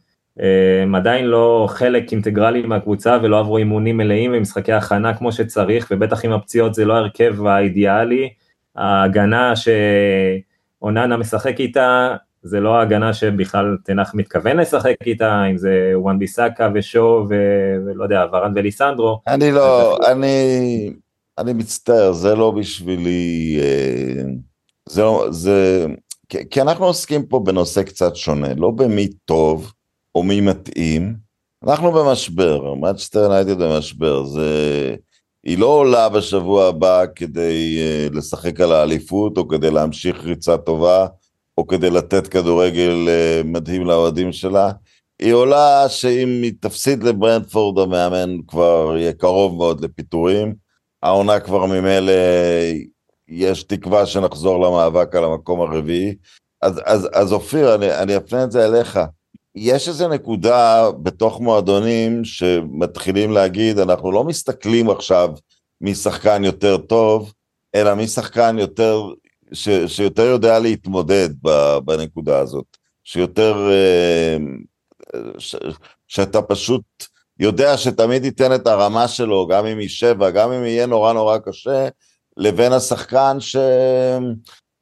הם עדיין לא חלק אינטגרלי מהקבוצה ולא עברו אימונים מלאים ומשחקי הכנה כמו שצריך, ובטח עם הפציעות זה לא ההרכב האידיאלי, ההגנה שאוננה משחק איתה, זה לא ההגנה שבכלל תנח מתכוון לשחק איתה, אם זה וואן ביסאקה ושו ולא יודע, ורן וליסנדרו. אני לא, אני, אני מצטער, זה לא בשבילי, אה, זה, לא, זה, כי אנחנו עוסקים פה בנושא קצת שונה, לא במי טוב או מי מתאים, אנחנו במשבר, מצ'סטר יונייטד במשבר, זה... היא לא עולה בשבוע הבא כדי uh, לשחק על האליפות או כדי להמשיך ריצה טובה או כדי לתת כדורגל uh, מדהים לאוהדים שלה. היא עולה שאם היא תפסיד לברנדפורד המאמן כבר יהיה קרוב מאוד לפיטורים. העונה כבר ממילא יש תקווה שנחזור למאבק על המקום הרביעי. אז, אז, אז אופיר, אני, אני אפנה את זה אליך. יש איזו נקודה בתוך מועדונים שמתחילים להגיד, אנחנו לא מסתכלים עכשיו מי שחקן יותר טוב, אלא מי שחקן יותר, ש, שיותר יודע להתמודד בנקודה הזאת, שיותר, אה, ש, שאתה פשוט יודע שתמיד ייתן את הרמה שלו, גם אם היא שבע, גם אם יהיה נורא נורא קשה, לבין השחקן ש...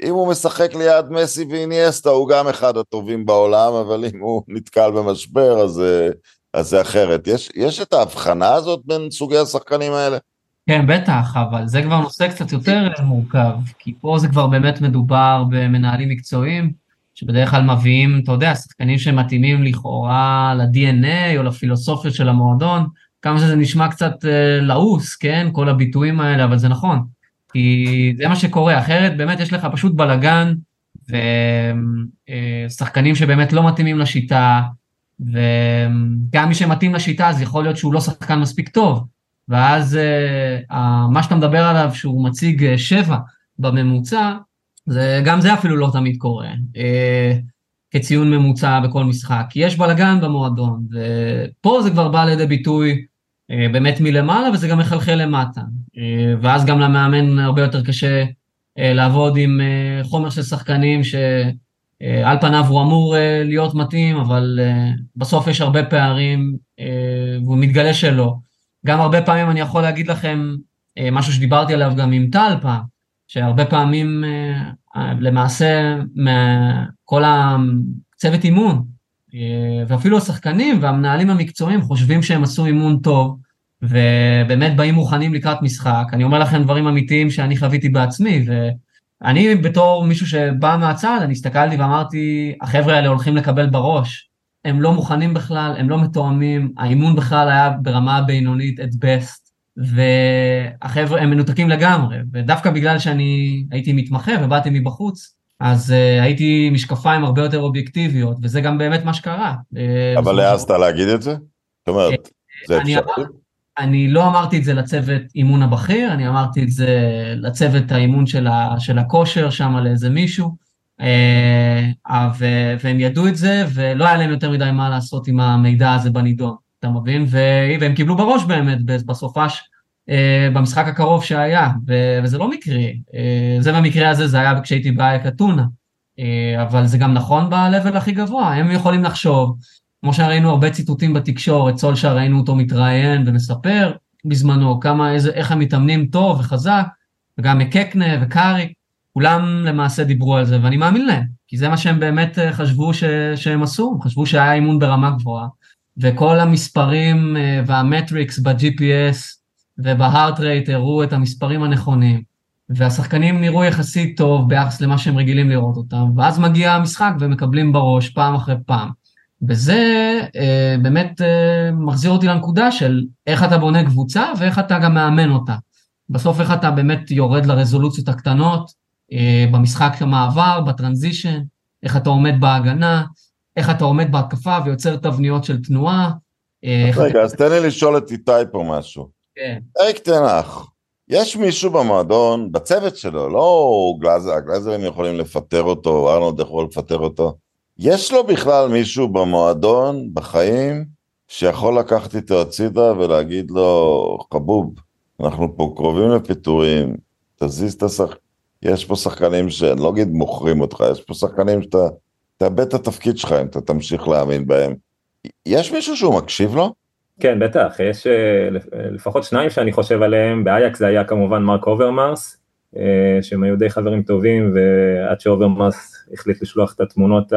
אם הוא משחק ליד מסי ואיניאסטה, הוא גם אחד הטובים בעולם, אבל אם הוא נתקל במשבר, אז, אז זה אחרת. יש, יש את ההבחנה הזאת בין סוגי השחקנים האלה? כן, בטח, אבל זה כבר נושא קצת יותר מורכב, כי פה זה כבר באמת מדובר במנהלים מקצועיים, שבדרך כלל מביאים, אתה יודע, שחקנים שמתאימים לכאורה ל-DNA או לפילוסופיה של המועדון, כמה שזה נשמע קצת אה, לעוס, כן? כל הביטויים האלה, אבל זה נכון. כי זה מה שקורה, אחרת באמת יש לך פשוט בלאגן, ושחקנים שבאמת לא מתאימים לשיטה, וגם מי שמתאים לשיטה אז יכול להיות שהוא לא שחקן מספיק טוב, ואז אה, מה שאתה מדבר עליו שהוא מציג אה, שבע בממוצע, זה, גם זה אפילו לא תמיד קורה, אה, כציון ממוצע בכל משחק, כי יש בלאגן במועדון, ופה זה כבר בא לידי ביטוי באמת מלמעלה וזה גם מחלחל למטה. אה, ואז גם למאמן הרבה יותר קשה אה, לעבוד עם חומר של שחקנים שעל פניו הוא אמור להיות מתאים, אבל בסוף יש הרבה פערים והוא מתגלה שלא. גם הרבה פעמים אני יכול להגיד לכם משהו שדיברתי עליו גם עם טל פעם, שהרבה פעמים למעשה כל הצוות אימון ואפילו השחקנים והמנהלים המקצועיים חושבים שהם עשו אימון טוב, ובאמת באים מוכנים לקראת משחק. אני אומר לכם דברים אמיתיים שאני חוויתי בעצמי, ואני בתור מישהו שבא מהצד, אני הסתכלתי ואמרתי, החבר'ה האלה הולכים לקבל בראש. הם לא מוכנים בכלל, הם לא מתואמים, האימון בכלל היה ברמה הבינונית את best, והחבר'ה, הם מנותקים לגמרי, ודווקא בגלל שאני הייתי מתמחה ובאתי מבחוץ, אז uh, הייתי משקפיים הרבה יותר אובייקטיביות, וזה גם באמת מה שקרה. אה, אבל העזת להגיד את זה? זאת אומרת, זה אפשרי? אני לא אמרתי את זה לצוות אימון הבכיר, אני אמרתי את זה לצוות האימון של, ה, של הכושר שם לאיזה מישהו, אה, ו, והם ידעו את זה, ולא היה להם יותר מדי מה לעשות עם המידע הזה בנידון, אתה מבין? ו, והם קיבלו בראש באמת בסופש, אה, במשחק הקרוב שהיה, וזה לא מקרי, אה, זה במקרה הזה, זה היה כשהייתי באייק אתונה, אבל זה גם נכון ב-level הכי גבוה, הם יכולים לחשוב, כמו שראינו הרבה ציטוטים בתקשורת, סולשר ראינו אותו מתראיין ומספר בזמנו כמה, איזה, איך הם מתאמנים טוב וחזק, וגם מקקנה וקארי, כולם למעשה דיברו על זה, ואני מאמין להם, כי זה מה שהם באמת אה, חשבו ש, שהם עשו, חשבו שהיה אימון ברמה גבוהה, וכל המספרים אה, והמטריקס ב-GPS ובהארט רייט הראו את המספרים הנכונים, והשחקנים נראו יחסית טוב ביחס למה שהם רגילים לראות אותם, ואז מגיע המשחק ומקבלים בראש פעם אחרי פעם. וזה אה, באמת אה, מחזיר אותי לנקודה של איך אתה בונה קבוצה ואיך אתה גם מאמן אותה. בסוף איך אתה באמת יורד לרזולוציות הקטנות, אה, במשחק המעבר, בטרנזישן, איך אתה עומד בהגנה, איך אתה עומד בהתקפה ויוצר תבניות של תנועה. אה, רגע, אתה... אז תן לי לשאול את איתי פה משהו. כן. אריק תנח, יש מישהו במועדון, בצוות שלו, לא גלאזר, הגלאזרים יכולים לפטר אותו, ארנולד יכול לפטר אותו. יש לו בכלל מישהו במועדון, בחיים, שיכול לקחת איתו הצידה ולהגיד לו, חבוב, אנחנו פה קרובים לפיטורים, תזיז את השחק... יש פה שחקנים שאני לא אגיד מוכרים אותך, יש פה שחקנים שאתה תאבד את התפקיד שלך אם אתה תמשיך להאמין בהם. יש מישהו שהוא מקשיב לו? כן, בטח, יש אה, לפחות שניים שאני חושב עליהם, באייקס זה היה כמובן מרק אוברמארס, אה, שהם היו די חברים טובים, ועד שאוברמארס החליט לשלוח את התמונות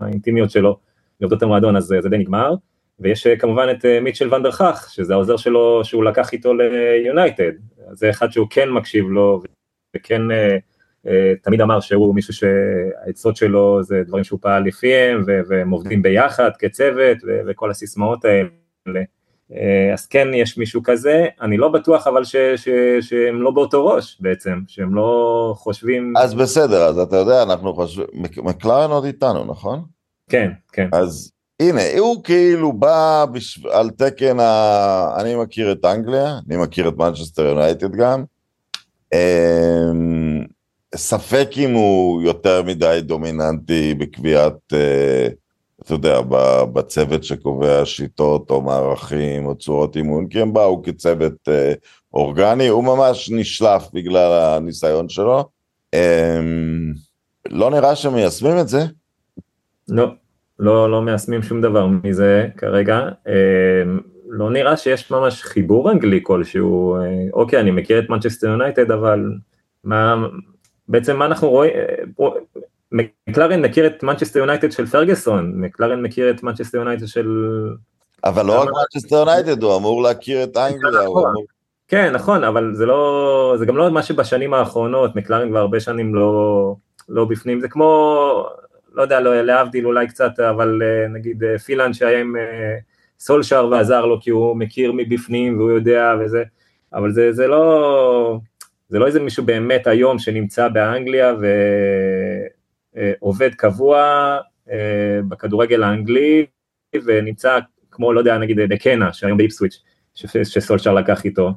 האינטימיות שלו לעובדות המועדון, אז זה די נגמר. ויש כמובן את מיטשל ואן דר חאך, שזה העוזר שלו שהוא לקח איתו ליונייטד, זה אחד שהוא כן מקשיב לו, וכן תמיד אמר שהוא מישהו שהעצות שלו זה דברים שהוא פעל לפיהם, והם עובדים ביחד כצוות, וכל הסיסמאות האלה. אז כן יש מישהו כזה, אני לא בטוח אבל ש, ש, שהם לא באותו ראש בעצם, שהם לא חושבים... אז בסדר, אז אתה יודע, אנחנו חושבים, מקלרן עוד איתנו, נכון? כן, כן. אז הנה, הוא כאילו בא בשב... על תקן ה... אני מכיר את אנגליה, אני מכיר את מנצ'סטר יונייטד גם. אמ, ספק אם הוא יותר מדי דומיננטי בקביעת, אה, אתה יודע, בצוות שקובע שיטות או מערכים או צורות אימון, כי הם באו כצוות אה, אורגני, הוא ממש נשלף בגלל הניסיון שלו. אמ, לא נראה שמיישמים את זה. לא. לא, לא מיישמים שום דבר מזה כרגע. אמ, לא נראה שיש ממש חיבור אנגלי כלשהו, אה, אוקיי, אני מכיר את מנצ'סטר יונייטד, אבל מה, בעצם מה אנחנו רואים, אה, מקלרן מכיר את מנצ'סטר יונייטד של פרגוסון, מקלרן מכיר את מנצ'סטר יונייטד של... אבל לא רק מנצ'סטר יונייטד, הוא אמור להכיר את אנגליה, הוא נכון. כן, נכון, אבל זה לא, זה גם לא מה שבשנים האחרונות, מקלרן כבר הרבה שנים לא, לא בפנים, זה כמו, לא יודע, לא, להבדיל אולי קצת, אבל אה, נגיד אה, פילן שהיה עם אה, סולשר ועזר לו כי הוא מכיר מבפנים והוא יודע וזה, אבל זה, זה לא, זה לא איזה מישהו באמת היום שנמצא באנגליה ועובד קבוע בכדורגל האנגלי ונמצא כמו, לא יודע, נגיד בקנה, שהיום באיפסוויץ', שסולשר לקח איתו.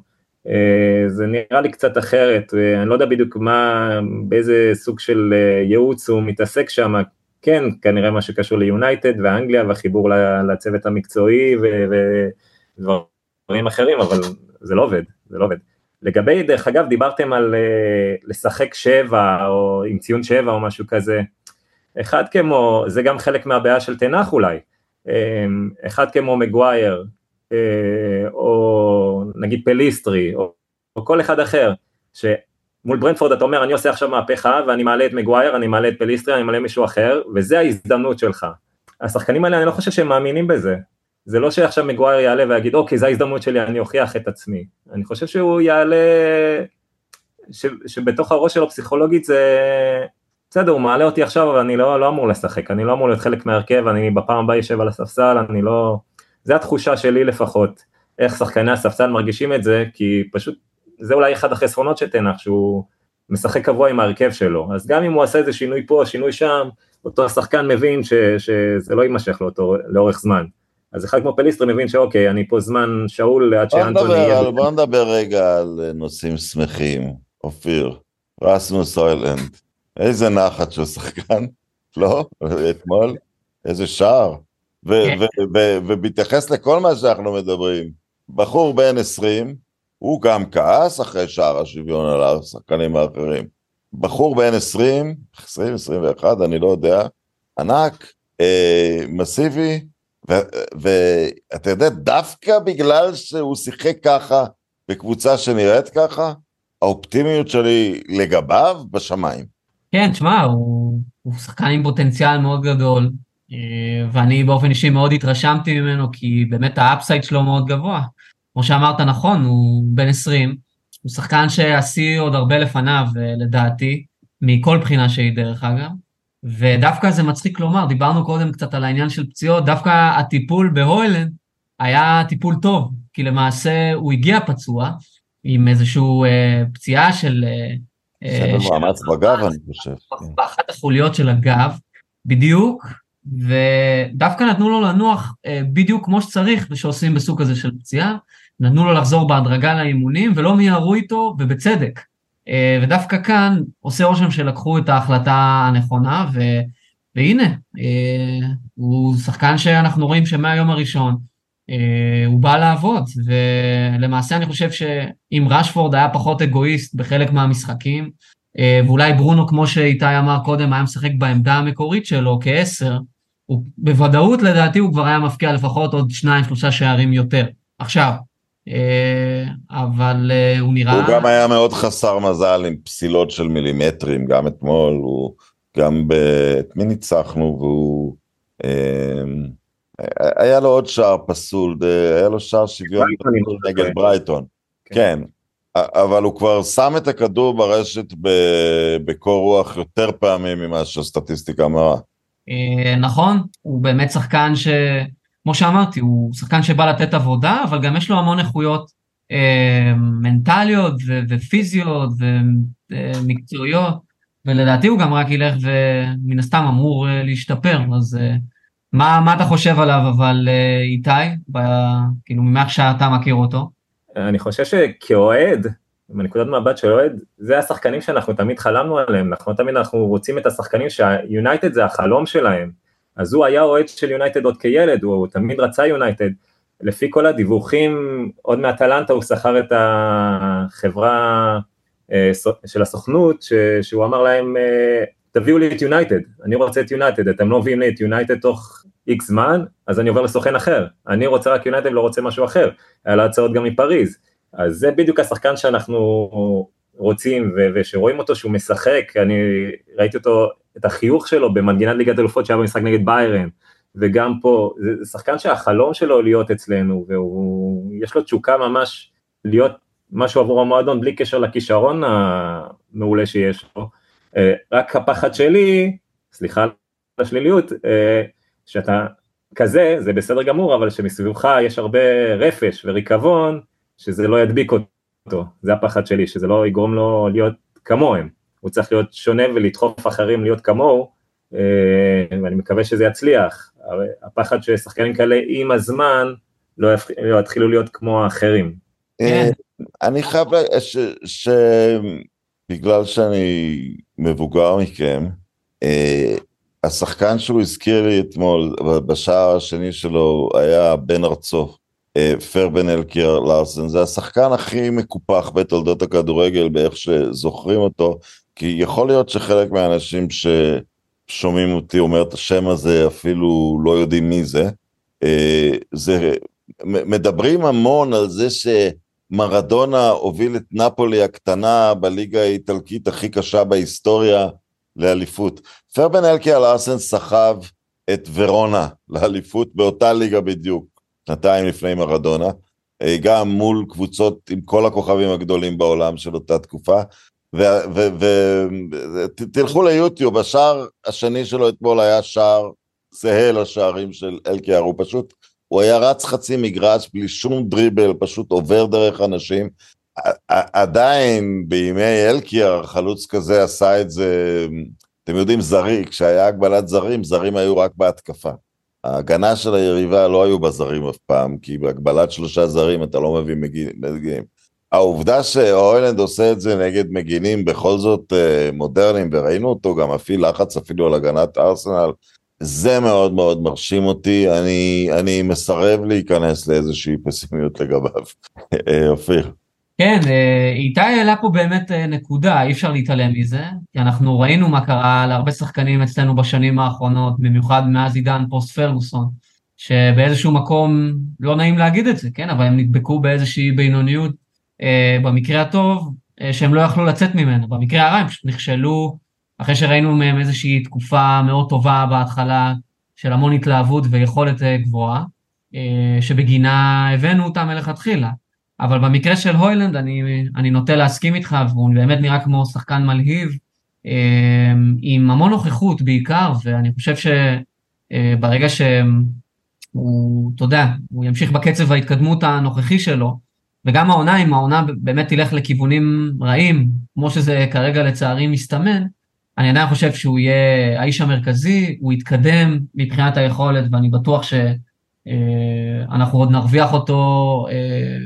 זה נראה לי קצת אחרת, אני לא יודע בדיוק מה, באיזה סוג של ייעוץ הוא מתעסק שם, כן, כנראה מה שקשור ליונייטד ואנגליה והחיבור לצוות המקצועי ודברים אחרים, אבל זה לא עובד, זה לא עובד. לגבי, דרך אגב, דיברתם על אה, לשחק שבע, או עם ציון שבע או משהו כזה. אחד כמו, זה גם חלק מהבעיה של טן האח אולי, אה, אחד כמו מגווייר, אה, או נגיד פליסטרי, או, או כל אחד אחר, ש... מול ברנדפורד אתה אומר אני עושה עכשיו מהפכה ואני מעלה את מגווייר, אני מעלה את פליסטרי, אני מעלה מישהו אחר, וזה ההזדמנות שלך. השחקנים האלה אני לא חושב שהם מאמינים בזה. זה לא שעכשיו מגווייר יעלה ויגיד אוקיי זו ההזדמנות שלי אני אוכיח את עצמי. אני חושב שהוא יעלה, ש, שבתוך הראש שלו פסיכולוגית זה בסדר הוא מעלה אותי עכשיו אבל אני לא, לא אמור לשחק, אני לא אמור להיות חלק מהרכב, אני בפעם הבאה יושב על הספסל, אני לא, זה התחושה שלי לפחות, איך שחקני הספסל מרגישים את זה, כי פשוט זה אולי אחד החסרונות של טן האח, שהוא משחק קבוע עם ההרכב שלו, אז גם אם הוא עושה איזה שינוי פה, שינוי שם, אותו השחקן מבין ש, שזה לא יימשך לאותו, לאורך זמן. אז אחד כמו פליסטרי מבין שאוקיי, אני פה זמן שאול עד שאנטוני יהיה... בוא נדבר רגע על נושאים שמחים, אופיר, רסמוס הוילנד, איזה נחת שהוא שחקן, לא? אתמול, איזה שער. כן. ובהתייחס לכל מה שאנחנו מדברים, בחור בן 20, הוא גם כעס אחרי שער השוויון על השחקנים האחרים. בחור בן 20, 20, 21, אני לא יודע, ענק, אה, מסיבי, ואתה יודע, דווקא בגלל שהוא שיחק ככה בקבוצה שנראית ככה, האופטימיות שלי לגביו בשמיים. כן, תשמע, הוא, הוא שחקן עם פוטנציאל מאוד גדול, אה, ואני באופן אישי מאוד התרשמתי ממנו, כי באמת ה upside שלו מאוד גבוה. כמו שאמרת נכון, הוא בן 20, הוא שחקן שהשיא עוד הרבה לפניו, אה, לדעתי, מכל בחינה שהיא דרך אגב. ודווקא זה מצחיק לומר, דיברנו קודם קצת על העניין של פציעות, דווקא הטיפול בהוילנד היה טיפול טוב, כי למעשה הוא הגיע פצוע, עם איזושהי אה, פציעה של... אה, של מאמץ בגב, אני חושב. כן. באחת החוליות של הגב, בדיוק, ודווקא נתנו לו לנוח אה, בדיוק כמו שצריך, ושעושים בסוג כזה של פציעה, נתנו לו לחזור בהדרגה לאימונים, ולא מיהרו איתו, ובצדק. אה, ודווקא כאן עושה רושם שלקחו את ההחלטה הנכונה, ו... והנה, אה, הוא שחקן שאנחנו רואים שמהיום הראשון הוא בא לעבוד, ולמעשה אני חושב שאם רשפורד היה פחות אגואיסט בחלק מהמשחקים, ואולי ברונו, כמו שאיתי אמר קודם, היה משחק בעמדה המקורית שלו כעשר, הוא בוודאות לדעתי הוא כבר היה מפקיע לפחות עוד שניים, שלושה שערים יותר. עכשיו, אבל הוא נראה... הוא גם היה מאוד חסר מזל עם פסילות של מילימטרים, גם אתמול, הוא גם ב... את מי ניצחנו, והוא... היה לו עוד שער פסול, היה לו שער שוויון נגד ברייטון, כן. כן, אבל הוא כבר שם את הכדור ברשת בקור רוח יותר פעמים ממה שהסטטיסטיקה מראה. אה, נכון, הוא באמת שחקן ש... כמו שאמרתי, הוא שחקן שבא לתת עבודה, אבל גם יש לו המון איכויות אה, מנטליות ופיזיות ומקצועיות, ולדעתי הוא גם רק ילך ומן הסתם אמור להשתפר, אז מה, מה אתה חושב עליו, אבל אה, איתי, ב, כאילו ממך שאתה מכיר אותו? אני חושב שכאוהד, מנקודת מבט של אוהד, זה השחקנים שאנחנו תמיד חלמנו עליהם, אנחנו תמיד אנחנו רוצים את השחקנים שהיונייטד זה החלום שלהם, אז הוא היה אוהד של יונייטד עוד כילד, הוא תמיד רצה יונייטד, לפי כל הדיווחים, עוד מאטלנטה הוא שכר את החברה אה, של הסוכנות, שהוא אמר להם, אה, תביאו לי את יונייטד, אני רוצה את יונייטד, אתם לא מביאים לי את יונייטד תוך איקס זמן, אז אני עובר לסוכן אחר, אני רוצה רק יונייטד ולא רוצה משהו אחר, היה לה הצעות גם מפריז, אז זה בדיוק השחקן שאנחנו רוצים, ושרואים אותו שהוא משחק, אני ראיתי אותו, את החיוך שלו במנגינת ליגת אלופות שהיה במשחק נגד ביירן, וגם פה, זה שחקן שהחלום שלו להיות אצלנו, ויש לו תשוקה ממש להיות משהו עבור המועדון בלי קשר לכישרון המעולה שיש לו, אה, רק הפחד שלי, סליחה על השליליות, אה, שאתה כזה, זה בסדר גמור, אבל שמסביבך יש הרבה רפש וריקבון, שזה לא ידביק אותו, זה הפחד שלי, שזה לא יגרום לו להיות כמוהם, הוא צריך להיות שונה ולדחוף אחרים להיות כמוהו, אה, ואני מקווה שזה יצליח, הפחד ששחקנים כאלה עם הזמן לא, לא יתחילו להיות כמו האחרים. כן. אני חייב, שבגלל שאני מבוגר מכם, השחקן שהוא הזכיר לי אתמול, בשער השני שלו, היה בן ארצו, אה, פרבן אלקיר לארסן, זה השחקן הכי מקופח בתולדות הכדורגל באיך שזוכרים אותו, כי יכול להיות שחלק מהאנשים ששומעים אותי אומר את השם הזה אפילו לא יודעים מי זה. אה, זה מדברים המון על זה שמרדונה הוביל את נפולי הקטנה בליגה האיטלקית הכי קשה בהיסטוריה לאליפות. פרבן אלקי על ארסן סחב את ורונה לאליפות באותה ליגה בדיוק, שנתיים לפני מרדונה, אה, גם מול קבוצות עם כל הכוכבים הגדולים בעולם של אותה תקופה. ותלכו ליוטיוב, השער השני שלו אתמול היה שער זהה לשערים של אלקיאר, הוא פשוט, הוא היה רץ חצי מגרש בלי שום דריבל, פשוט עובר דרך אנשים. עדיין בימי אלקיאר חלוץ כזה עשה את זה, אתם יודעים, זרי, כשהיה הגבלת זרים, זרים היו רק בהתקפה. ההגנה של היריבה לא היו בזרים אף פעם, כי בהגבלת שלושה זרים אתה לא מביא מגינים. העובדה שאוילנד עושה את זה נגד מגינים בכל זאת אה, מודרניים, וראינו אותו גם מפעיל לחץ אפילו על הגנת ארסנל, זה מאוד מאוד מרשים אותי, אני, אני מסרב להיכנס לאיזושהי פסימיות לגביו. אה, אופיר. כן, אה, איתי העלה פה באמת נקודה, אי אפשר להתעלם מזה, כי אנחנו ראינו מה קרה להרבה שחקנים אצלנו בשנים האחרונות, במיוחד מאז עידן פוסט פרגוסון, שבאיזשהו מקום, לא נעים להגיד את זה, כן, אבל הם נדבקו באיזושהי בינוניות, במקרה הטוב, אה, שהם לא יכלו לצאת ממנו, במקרה הרע הם פשוט נכשלו, אחרי שראינו מהם איזושהי תקופה מאוד טובה בהתחלה, של המון התלהבות ויכולת אה, גבוהה, אה, שבגינה הבאנו אותם מלכתחילה. אבל במקרה של הוילנד אני, אני נוטה להסכים איתך, והוא באמת נראה כמו שחקן מלהיב, עם המון נוכחות בעיקר, ואני חושב שברגע אה, שהוא, אתה יודע, הוא ימשיך בקצב ההתקדמות הנוכחי שלו, וגם העונה, אם העונה באמת תלך לכיוונים רעים, כמו שזה כרגע לצערי מסתמן, אני עדיין חושב שהוא יהיה האיש המרכזי, הוא יתקדם מבחינת היכולת, ואני בטוח שאנחנו אה, עוד נרוויח אותו אה,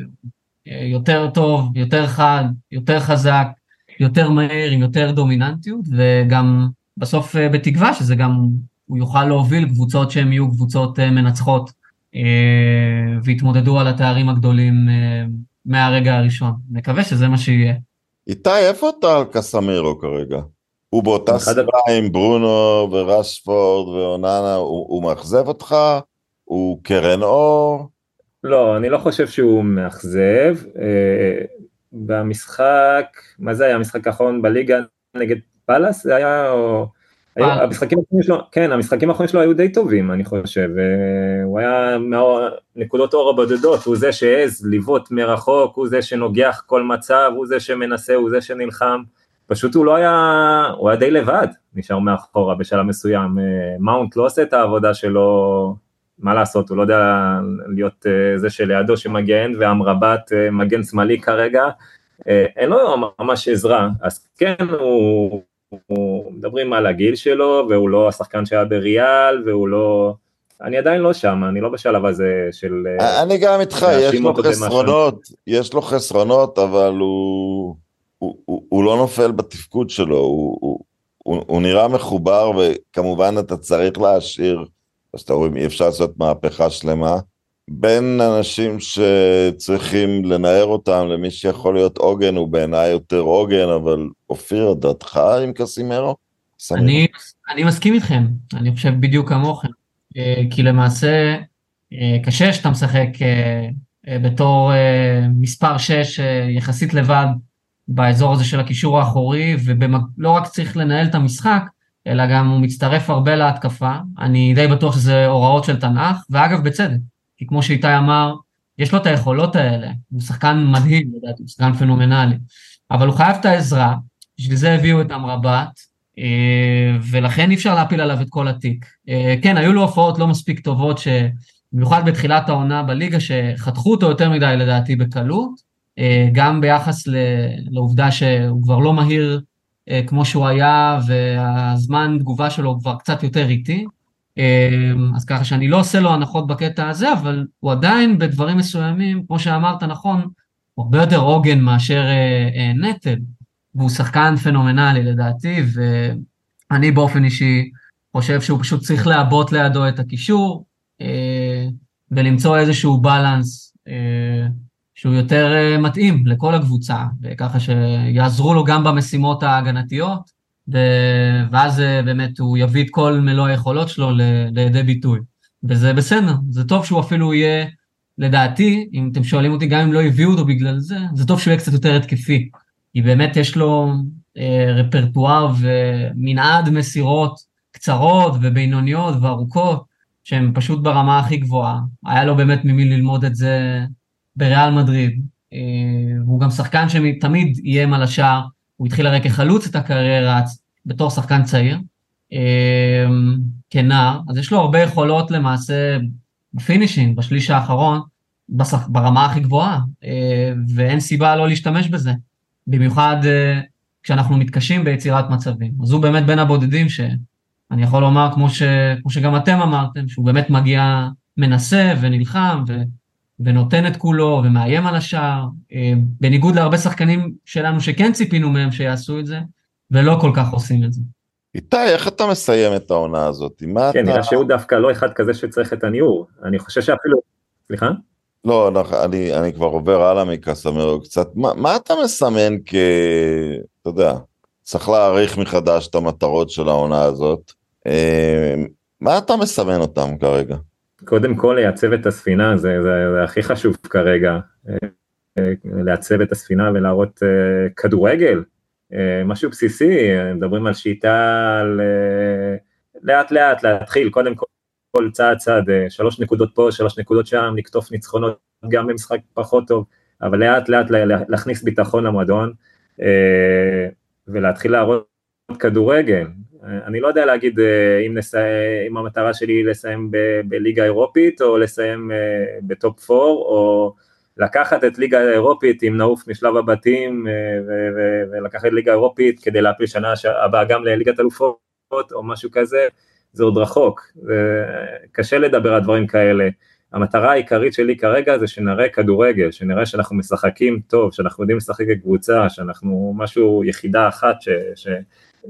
יותר טוב, יותר חד, יותר חזק, יותר מהר, עם יותר דומיננטיות, וגם בסוף אה, בתקווה שזה גם, הוא יוכל להוביל קבוצות שהן יהיו קבוצות אה, מנצחות, אה, ויתמודדו על התארים הגדולים מהרגע הראשון. נקווה שזה מה שיהיה. איתי, איפה אתה על קסמירו כרגע? הוא באותה סביבה עם ברונו ורשפורד ואוננה, הוא, הוא מאכזב אותך? הוא קרן אור? לא, אני לא חושב שהוא מאכזב. אה, במשחק, מה זה היה המשחק האחרון בליגה נגד פאלאס? זה היה, או... היו, המשחקים האחרונים שלו, כן, המשחקים האחרונים שלו היו די טובים, אני חושב. הוא היה מהנקודות אור הבודדות, הוא זה שהעז לבעוט מרחוק, הוא זה שנוגח כל מצב, הוא זה שמנסה, הוא זה שנלחם. פשוט הוא לא היה, הוא היה די לבד, נשאר מאחורה בשלב מסוים. מאונט לא עושה את העבודה שלו, מה לעשות, הוא לא יודע להיות אה, זה שלידו שמגן, ואמרבת אה, מגן שמאלי כרגע, אה, אין לו ממש עזרה, אז כן, הוא... מדברים על הגיל שלו, והוא לא השחקן שהיה בריאל, והוא לא... אני עדיין לא שם, אני לא בשלב הזה של... אני גם איתך, יש לו חסרונות, יש לו חסרונות, אבל הוא, הוא, הוא, הוא לא נופל בתפקוד שלו, הוא, הוא, הוא, הוא נראה מחובר, וכמובן אתה צריך להשאיר, אז אתה רואים, אי אפשר לעשות מהפכה שלמה. בין אנשים שצריכים לנער אותם למי שיכול להיות עוגן, הוא בעיניי יותר עוגן, אבל אופיר, דעתך עם קסימרו? אני, אני מסכים איתכם, אני חושב בדיוק כמוכם, אה, כי למעשה אה, קשה שאתה משחק אה, בתור מספר 6 יחסית לבד באזור הזה של הקישור האחורי, ולא רק צריך לנהל את המשחק, אלא גם הוא מצטרף הרבה להתקפה, אני די בטוח שזה הוראות של תנ"ך, ואגב בצדק. כי כמו שאיתי אמר, יש לו את היכולות האלה, הוא שחקן מדהים לדעתי, הוא שחקן פנומנלי, אבל הוא חייב את העזרה, בשביל זה הביאו את אמרבת, אה, ולכן אי אפשר להפיל עליו את כל התיק. אה, כן, היו לו הופעות לא מספיק טובות, במיוחד בתחילת העונה בליגה, שחתכו אותו יותר מדי לדעתי בקלות, אה, גם ביחס לעובדה שהוא כבר לא מהיר כמו שהוא היה, והזמן תגובה שלו הוא כבר קצת יותר איטי. אמ, אז ככה שאני לא עושה לו הנחות בקטע הזה, אבל הוא עדיין בדברים מסוימים, כמו שאמרת נכון, הוא הרבה יותר עוגן מאשר אה, אה, נטל, והוא שחקן פנומנלי לדעתי, ואני באופן אישי חושב שהוא פשוט צריך לעבות לידו את הקישור, אה, ולמצוא איזשהו בלנס שהוא יותר מתאים לכל הקבוצה, וככה שיעזרו לו גם במשימות ההגנתיות, ואז אה, באמת הוא יביא את כל מלוא היכולות שלו לידי ביטוי. וזה בסדר, זה טוב שהוא אפילו יהיה, לדעתי, אם אתם שואלים אותי, גם אם לא הביאו אותו בגלל זה, זה טוב שהוא יהיה קצת יותר התקפי. כי באמת יש לו אה, רפרטואר ומנעד מסירות קצרות ובינוניות וארוכות, שהן פשוט ברמה הכי גבוהה. היה לו באמת ממי ללמוד את זה בריאל מדריד. אה, והוא גם שחקן שתמיד איים על השער, הוא התחיל הרי כחלוץ את הקריירה בתור שחקן צעיר, אמ, כנער, אז יש לו הרבה יכולות למעשה ב finishing, בשליש האחרון, בשח, ברמה הכי גבוהה, אה, ואין סיבה לא להשתמש בזה, במיוחד אה, כשאנחנו מתקשים ביצירת מצבים. אז הוא באמת בין הבודדים שאני יכול לומר, כמו, ש, כמו שגם אתם אמרתם, שהוא באמת מגיע, מנסה ונלחם, ו... ונותן את כולו ומאיים על השער, אה, בניגוד להרבה שחקנים שלנו שכן ציפינו מהם שיעשו את זה, ולא כל כך עושים את זה. איתי, איך אתה מסיים את העונה הזאת? מה כן, אתה... נראה שהוא דווקא לא אחד כזה שצריך את הניעור. אני חושב שאפילו... סליחה? לא, אני, אני כבר עובר הלאה מקסמרו קצת. מה, מה אתה מסמן כ... אתה יודע, צריך להעריך מחדש את המטרות של העונה הזאת. אה, מה אתה מסמן אותם כרגע? קודם כל לייצב את הספינה, זה, זה, זה הכי חשוב כרגע, לעצב את הספינה ולהראות uh, כדורגל, משהו בסיסי, מדברים על שיטה, על, לאט לאט להתחיל, קודם כל צעד צעד, שלוש נקודות פה, שלוש נקודות שם, לקטוף ניצחונות גם במשחק פחות טוב, אבל לאט לאט להכניס ביטחון למועדון, ולהתחיל להראות כדורגל, אני לא יודע להגיד אה, אם, נסי... אם המטרה שלי היא לסיים ב... בליגה אירופית או לסיים אה, בטופ 4 או לקחת את ליגה האירופית אם נעוף משלב הבתים אה, ו... ו... ולקחת ליגה אירופית כדי להפיל שנה הבאה גם לליגת אלופות או משהו כזה, זה עוד רחוק, קשה לדבר על דברים כאלה. המטרה העיקרית שלי כרגע זה שנראה כדורגל, שנראה שאנחנו משחקים טוב, שאנחנו יודעים לשחק כקבוצה, שאנחנו משהו, יחידה אחת, ש, ש,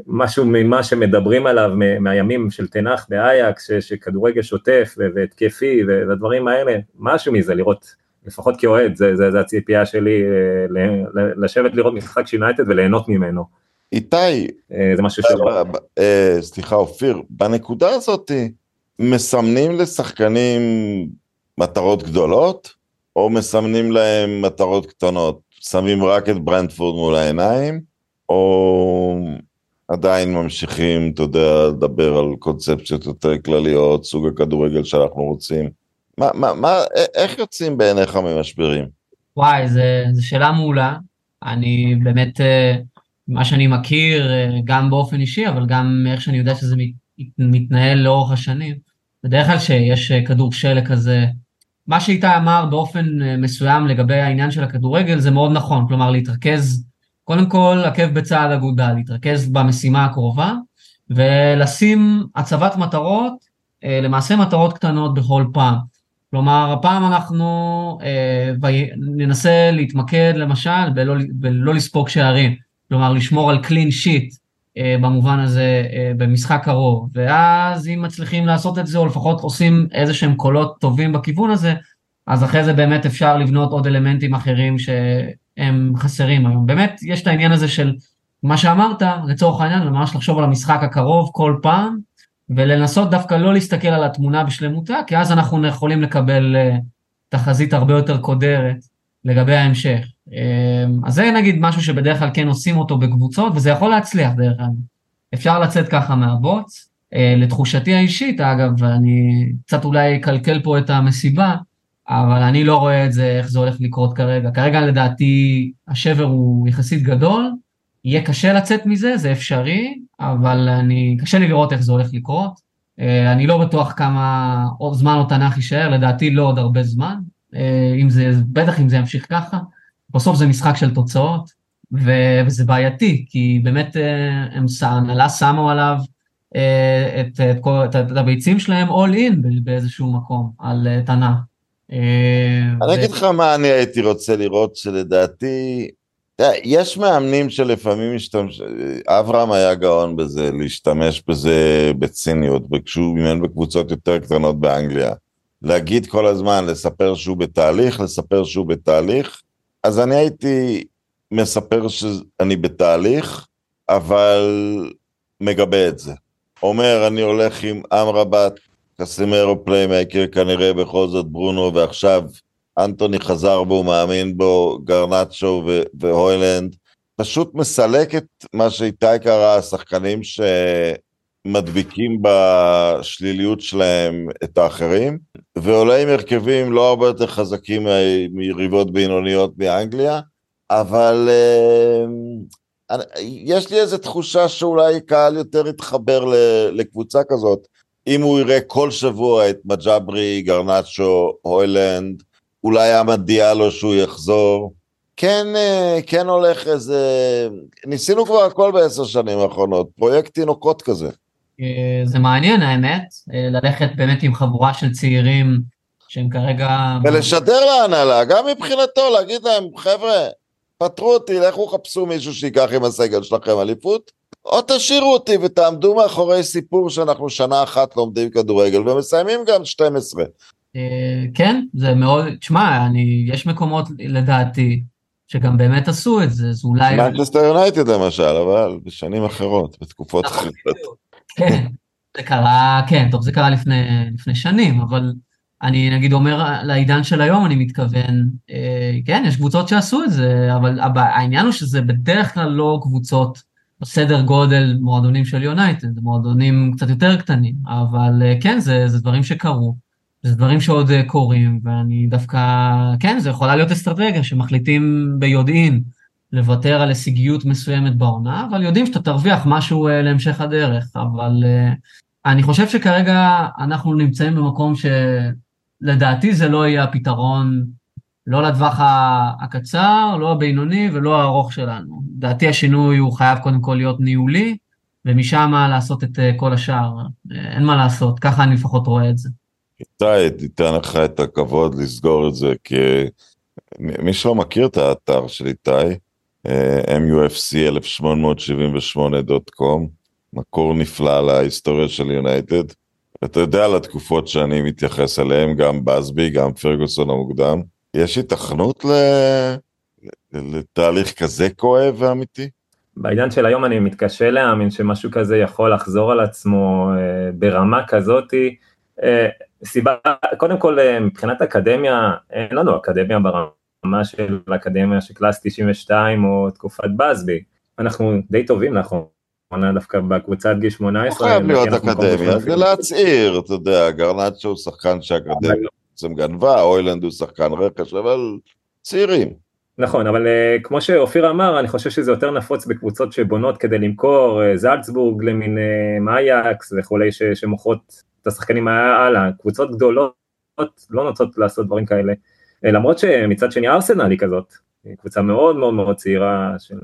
משהו ממה שמדברים עליו מהימים של תנח באייקס, שכדורגל שוטף והתקפי והדברים האלה, משהו מזה, לראות לפחות כאוהד, זה, זה, זה הציפייה שלי לשבת לראות משחק של יונייטד וליהנות ממנו. איתי, זה משהו שלא... סליחה אופיר, בנקודה הזאת מסמנים לשחקנים מטרות גדולות, או מסמנים להם מטרות קטנות? שמים רק את ברנדפורד מול העיניים, או עדיין ממשיכים, אתה יודע, לדבר על קונספציות יותר כלליות, סוג הכדורגל שאנחנו רוצים? מה, מה, מה, איך יוצאים בעיניך ממשברים? וואי, זו שאלה מעולה. אני באמת, אה, מה שאני מכיר, אה, גם באופן אישי, אבל גם איך שאני יודע שזה מתנהל לאורך השנים, בדרך כלל שיש אה, כדור שלג כזה, מה שאיתי אמר באופן מסוים לגבי העניין של הכדורגל זה מאוד נכון, כלומר להתרכז, קודם כל עקב בצעד אגודה, להתרכז במשימה הקרובה ולשים הצבת מטרות, למעשה מטרות קטנות בכל פעם. כלומר, הפעם אנחנו אה, ננסה להתמקד למשל בלא, בלא לספוג שערים, כלומר לשמור על clean sheet אה, במובן הזה אה, במשחק קרוב, ואז אם מצליחים לעשות את זה, או לפחות עושים איזה שהם קולות טובים בכיוון הזה, אז אחרי זה באמת אפשר לבנות עוד אלמנטים אחרים שהם חסרים היום. באמת, יש את העניין הזה של מה שאמרת, לצורך העניין, ממש לחשוב על המשחק הקרוב כל פעם, ולנסות דווקא לא להסתכל על התמונה בשלמותה, כי אז אנחנו יכולים לקבל uh, תחזית הרבה יותר קודרת לגבי ההמשך. Uh, אז זה נגיד משהו שבדרך כלל כן עושים אותו בקבוצות, וזה יכול להצליח דרך אגב. אפשר לצאת ככה מהבוץ. Uh, לתחושתי האישית, אגב, ואני קצת אולי אקלקל פה את המסיבה, אבל אני לא רואה את זה, איך זה הולך לקרות כרגע. כרגע לדעתי השבר הוא יחסית גדול, יהיה קשה לצאת מזה, זה אפשרי, אבל אני, קשה לי לראות איך זה הולך לקרות. אה, אני לא בטוח כמה זמן או תנ"ך יישאר, לדעתי לא עוד הרבה זמן, אה, אם זה, בטח אם זה ימשיך ככה. בסוף זה משחק של תוצאות, וזה בעייתי, כי באמת אה, ההנהלה שמו עליו את, את, את, את הביצים שלהם all in באיזשהו מקום, על תנ"ך. אני אגיד לך מה אני הייתי רוצה לראות, שלדעתי יש מאמנים שלפעמים משתמש... אברהם היה גאון בזה, להשתמש בזה בציניות, וכשהוא אימן בקבוצות יותר קטנות באנגליה. להגיד כל הזמן, לספר שהוא בתהליך, לספר שהוא בתהליך. אז אני הייתי מספר שאני בתהליך, אבל מגבה את זה. אומר, אני הולך עם אמרבת, קסימרו playmaker, כנראה בכל זאת ברונו, ועכשיו אנטוני חזר בו, מאמין בו, גרנצ'ו והוילנד, פשוט מסלק את מה שאיתי קרא, השחקנים שמדביקים בשליליות שלהם את האחרים, ועולה עם הרכבים לא הרבה יותר חזקים מיריבות בינוניות באנגליה, אבל אה, יש לי איזו תחושה שאולי קהל יותר יתחבר לקבוצה כזאת, אם הוא יראה כל שבוע את מג'אברי, גרנצ'ו, הוילנד, אולי עמד דיאלו שהוא יחזור. כן, אה, כן הולך איזה... ניסינו כבר הכל בעשר שנים האחרונות, פרויקט תינוקות כזה. אה, זה מעניין האמת, אה, ללכת באמת עם חבורה של צעירים שהם כרגע... ולשדר להנהלה, גם מבחינתו, להגיד להם, חבר'ה, פטרו אותי, לכו חפשו מישהו שייקח עם הסגל שלכם אליפות, או תשאירו אותי ותעמדו מאחורי סיפור שאנחנו שנה אחת לומדים כדורגל ומסיימים גם 12. אה, כן, זה מאוד, תשמע, יש מקומות לדעתי שגם באמת עשו את זה, אז אולי... מנצ'סטר יונייטד למשל, אבל בשנים אחרות, בתקופות נכון, אחרות. כן, זה קרה, כן, טוב, זה קרה לפני, לפני שנים, אבל אני נגיד אומר לעידן של היום, אני מתכוון, אה, כן, יש קבוצות שעשו את זה, אבל העניין הוא שזה בדרך כלל לא קבוצות בסדר גודל מועדונים של יונייטד, מועדונים קצת יותר קטנים, אבל אה, כן, זה, זה דברים שקרו. זה דברים שעוד אה, קורים, ואני דווקא, כן, זה יכולה להיות אסטרטגיה שמחליטים ביודעין לוותר על הישגיות מסוימת בעונה, אבל יודעים שאתה תרוויח משהו אה, להמשך הדרך, אבל אני חושב שכרגע אנחנו נמצאים במקום שלדעתי זה לא יהיה הפתרון, לא לטווח הקצר, לא הבינוני ולא הארוך שלנו. לדעתי השינוי הוא חייב קודם כל להיות ניהולי, ומשם לעשות את כל השאר. אין מה לעשות, ככה אני לפחות רואה את זה. איתי, תיתן לך את הכבוד לסגור את זה, כי מי שלא מכיר את האתר של איתי, mufc1878.com, מקור נפלא להיסטוריה של יונייטד. אתה יודע על התקופות שאני מתייחס אליהן, גם בסבי, גם פרגוסון המוקדם. יש התכנות ל... לתהליך כזה כואב ואמיתי? בעידן של היום אני מתקשה להאמין שמשהו כזה יכול לחזור על עצמו אה, ברמה כזאתי. אה, סיבה, קודם כל אה, מבחינת אקדמיה, אין לנו אקדמיה ברמה של אקדמיה של קלאס 92 או תקופת בסבי, אנחנו די טובים לאחרונה דווקא בקבוצת גיל 18. לא חייב להיות אקדמיה, זה להצעיר, אתה יודע, גרנצ'ו הוא שחקן שהאקדמיה בעצם גנבה, אוילנד הוא שחקן רכש, אבל צעירים. נכון, אבל uh, כמו שאופיר אמר, אני חושב שזה יותר נפוץ בקבוצות שבונות כדי למכור, uh, זלצבורג למין uh, מאייקס וכולי, ש, שמוכרות את השחקנים הלאה, קבוצות גדולות לא נוטות לעשות דברים כאלה, למרות שמצד שני ארסנל היא כזאת, היא קבוצה מאוד מאוד מאוד צעירה, של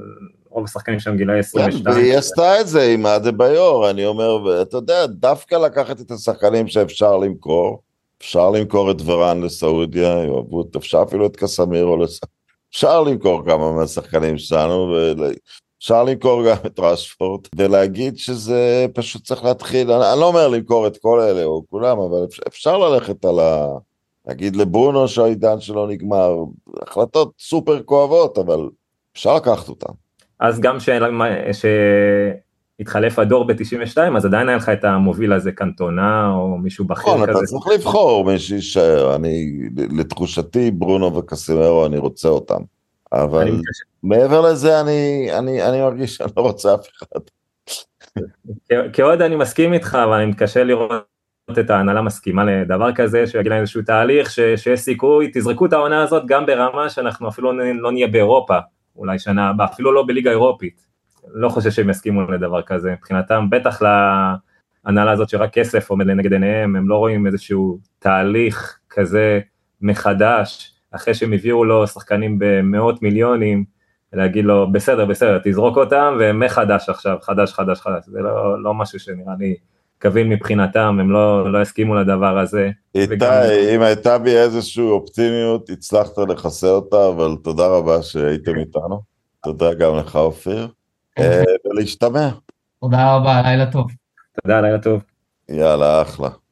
רוב השחקנים שם גילאי 22. כן, והיא עשתה את זה עם אדה ביור, אני אומר, אתה יודע, דווקא לקחת את השחקנים שאפשר למכור, אפשר למכור את ורן לסעודיה, יאהבו, אפשר אפילו את קסמירו לסעודיה. אפשר למכור כמה מהשחקנים שלנו, אפשר למכור גם את רשפורד, ולהגיד שזה פשוט צריך להתחיל, אני, אני לא אומר למכור את כל אלה או כולם, אבל אפשר ללכת על ה... להגיד לברונו שהעידן שלו נגמר, החלטות סופר כואבות, אבל אפשר לקחת אותן. אז גם שהתחלף הדור ב-92, אז עדיין היה לך את המוביל הזה קנטונה, או מישהו בכיר כזה. נכון, אתה צריך לבחור מי שיישאר, אני, לתחושתי, ברונו וקסימרו, אני רוצה אותם. אבל מעבר לזה, אני, אני, אני מרגיש שאני לא רוצה אף אחד. כאוהד אני מסכים איתך, אבל אני מתקשה לראות את ההנהלה מסכימה לדבר כזה, שיגיד להם איזשהו תהליך, ש, שיש סיכוי, תזרקו את העונה הזאת גם ברמה שאנחנו אפילו לא, לא נהיה באירופה, אולי שנה הבאה, אפילו לא בליגה אירופית. לא חושב שהם יסכימו לדבר כזה, מבחינתם, בטח להנהלה הזאת שרק כסף עומד לנגד עיניהם, הם לא רואים איזשהו תהליך כזה מחדש, אחרי שהם הביאו לו שחקנים במאות מיליונים, להגיד לו, בסדר, בסדר, תזרוק אותם, ומחדש עכשיו, חדש, חדש, חדש, זה לא, לא משהו שנראה לי קווים מבחינתם, הם לא, לא הסכימו לדבר הזה. איתי, וגם... אם הייתה בי איזושהי אופטימיות, הצלחת לחסר אותה, אבל תודה רבה שהייתם איתנו. תודה גם לך, אופיר. אה, ולהשתמע. תודה רבה, לילה טוב. תודה, לילה טוב. יאללה, אחלה.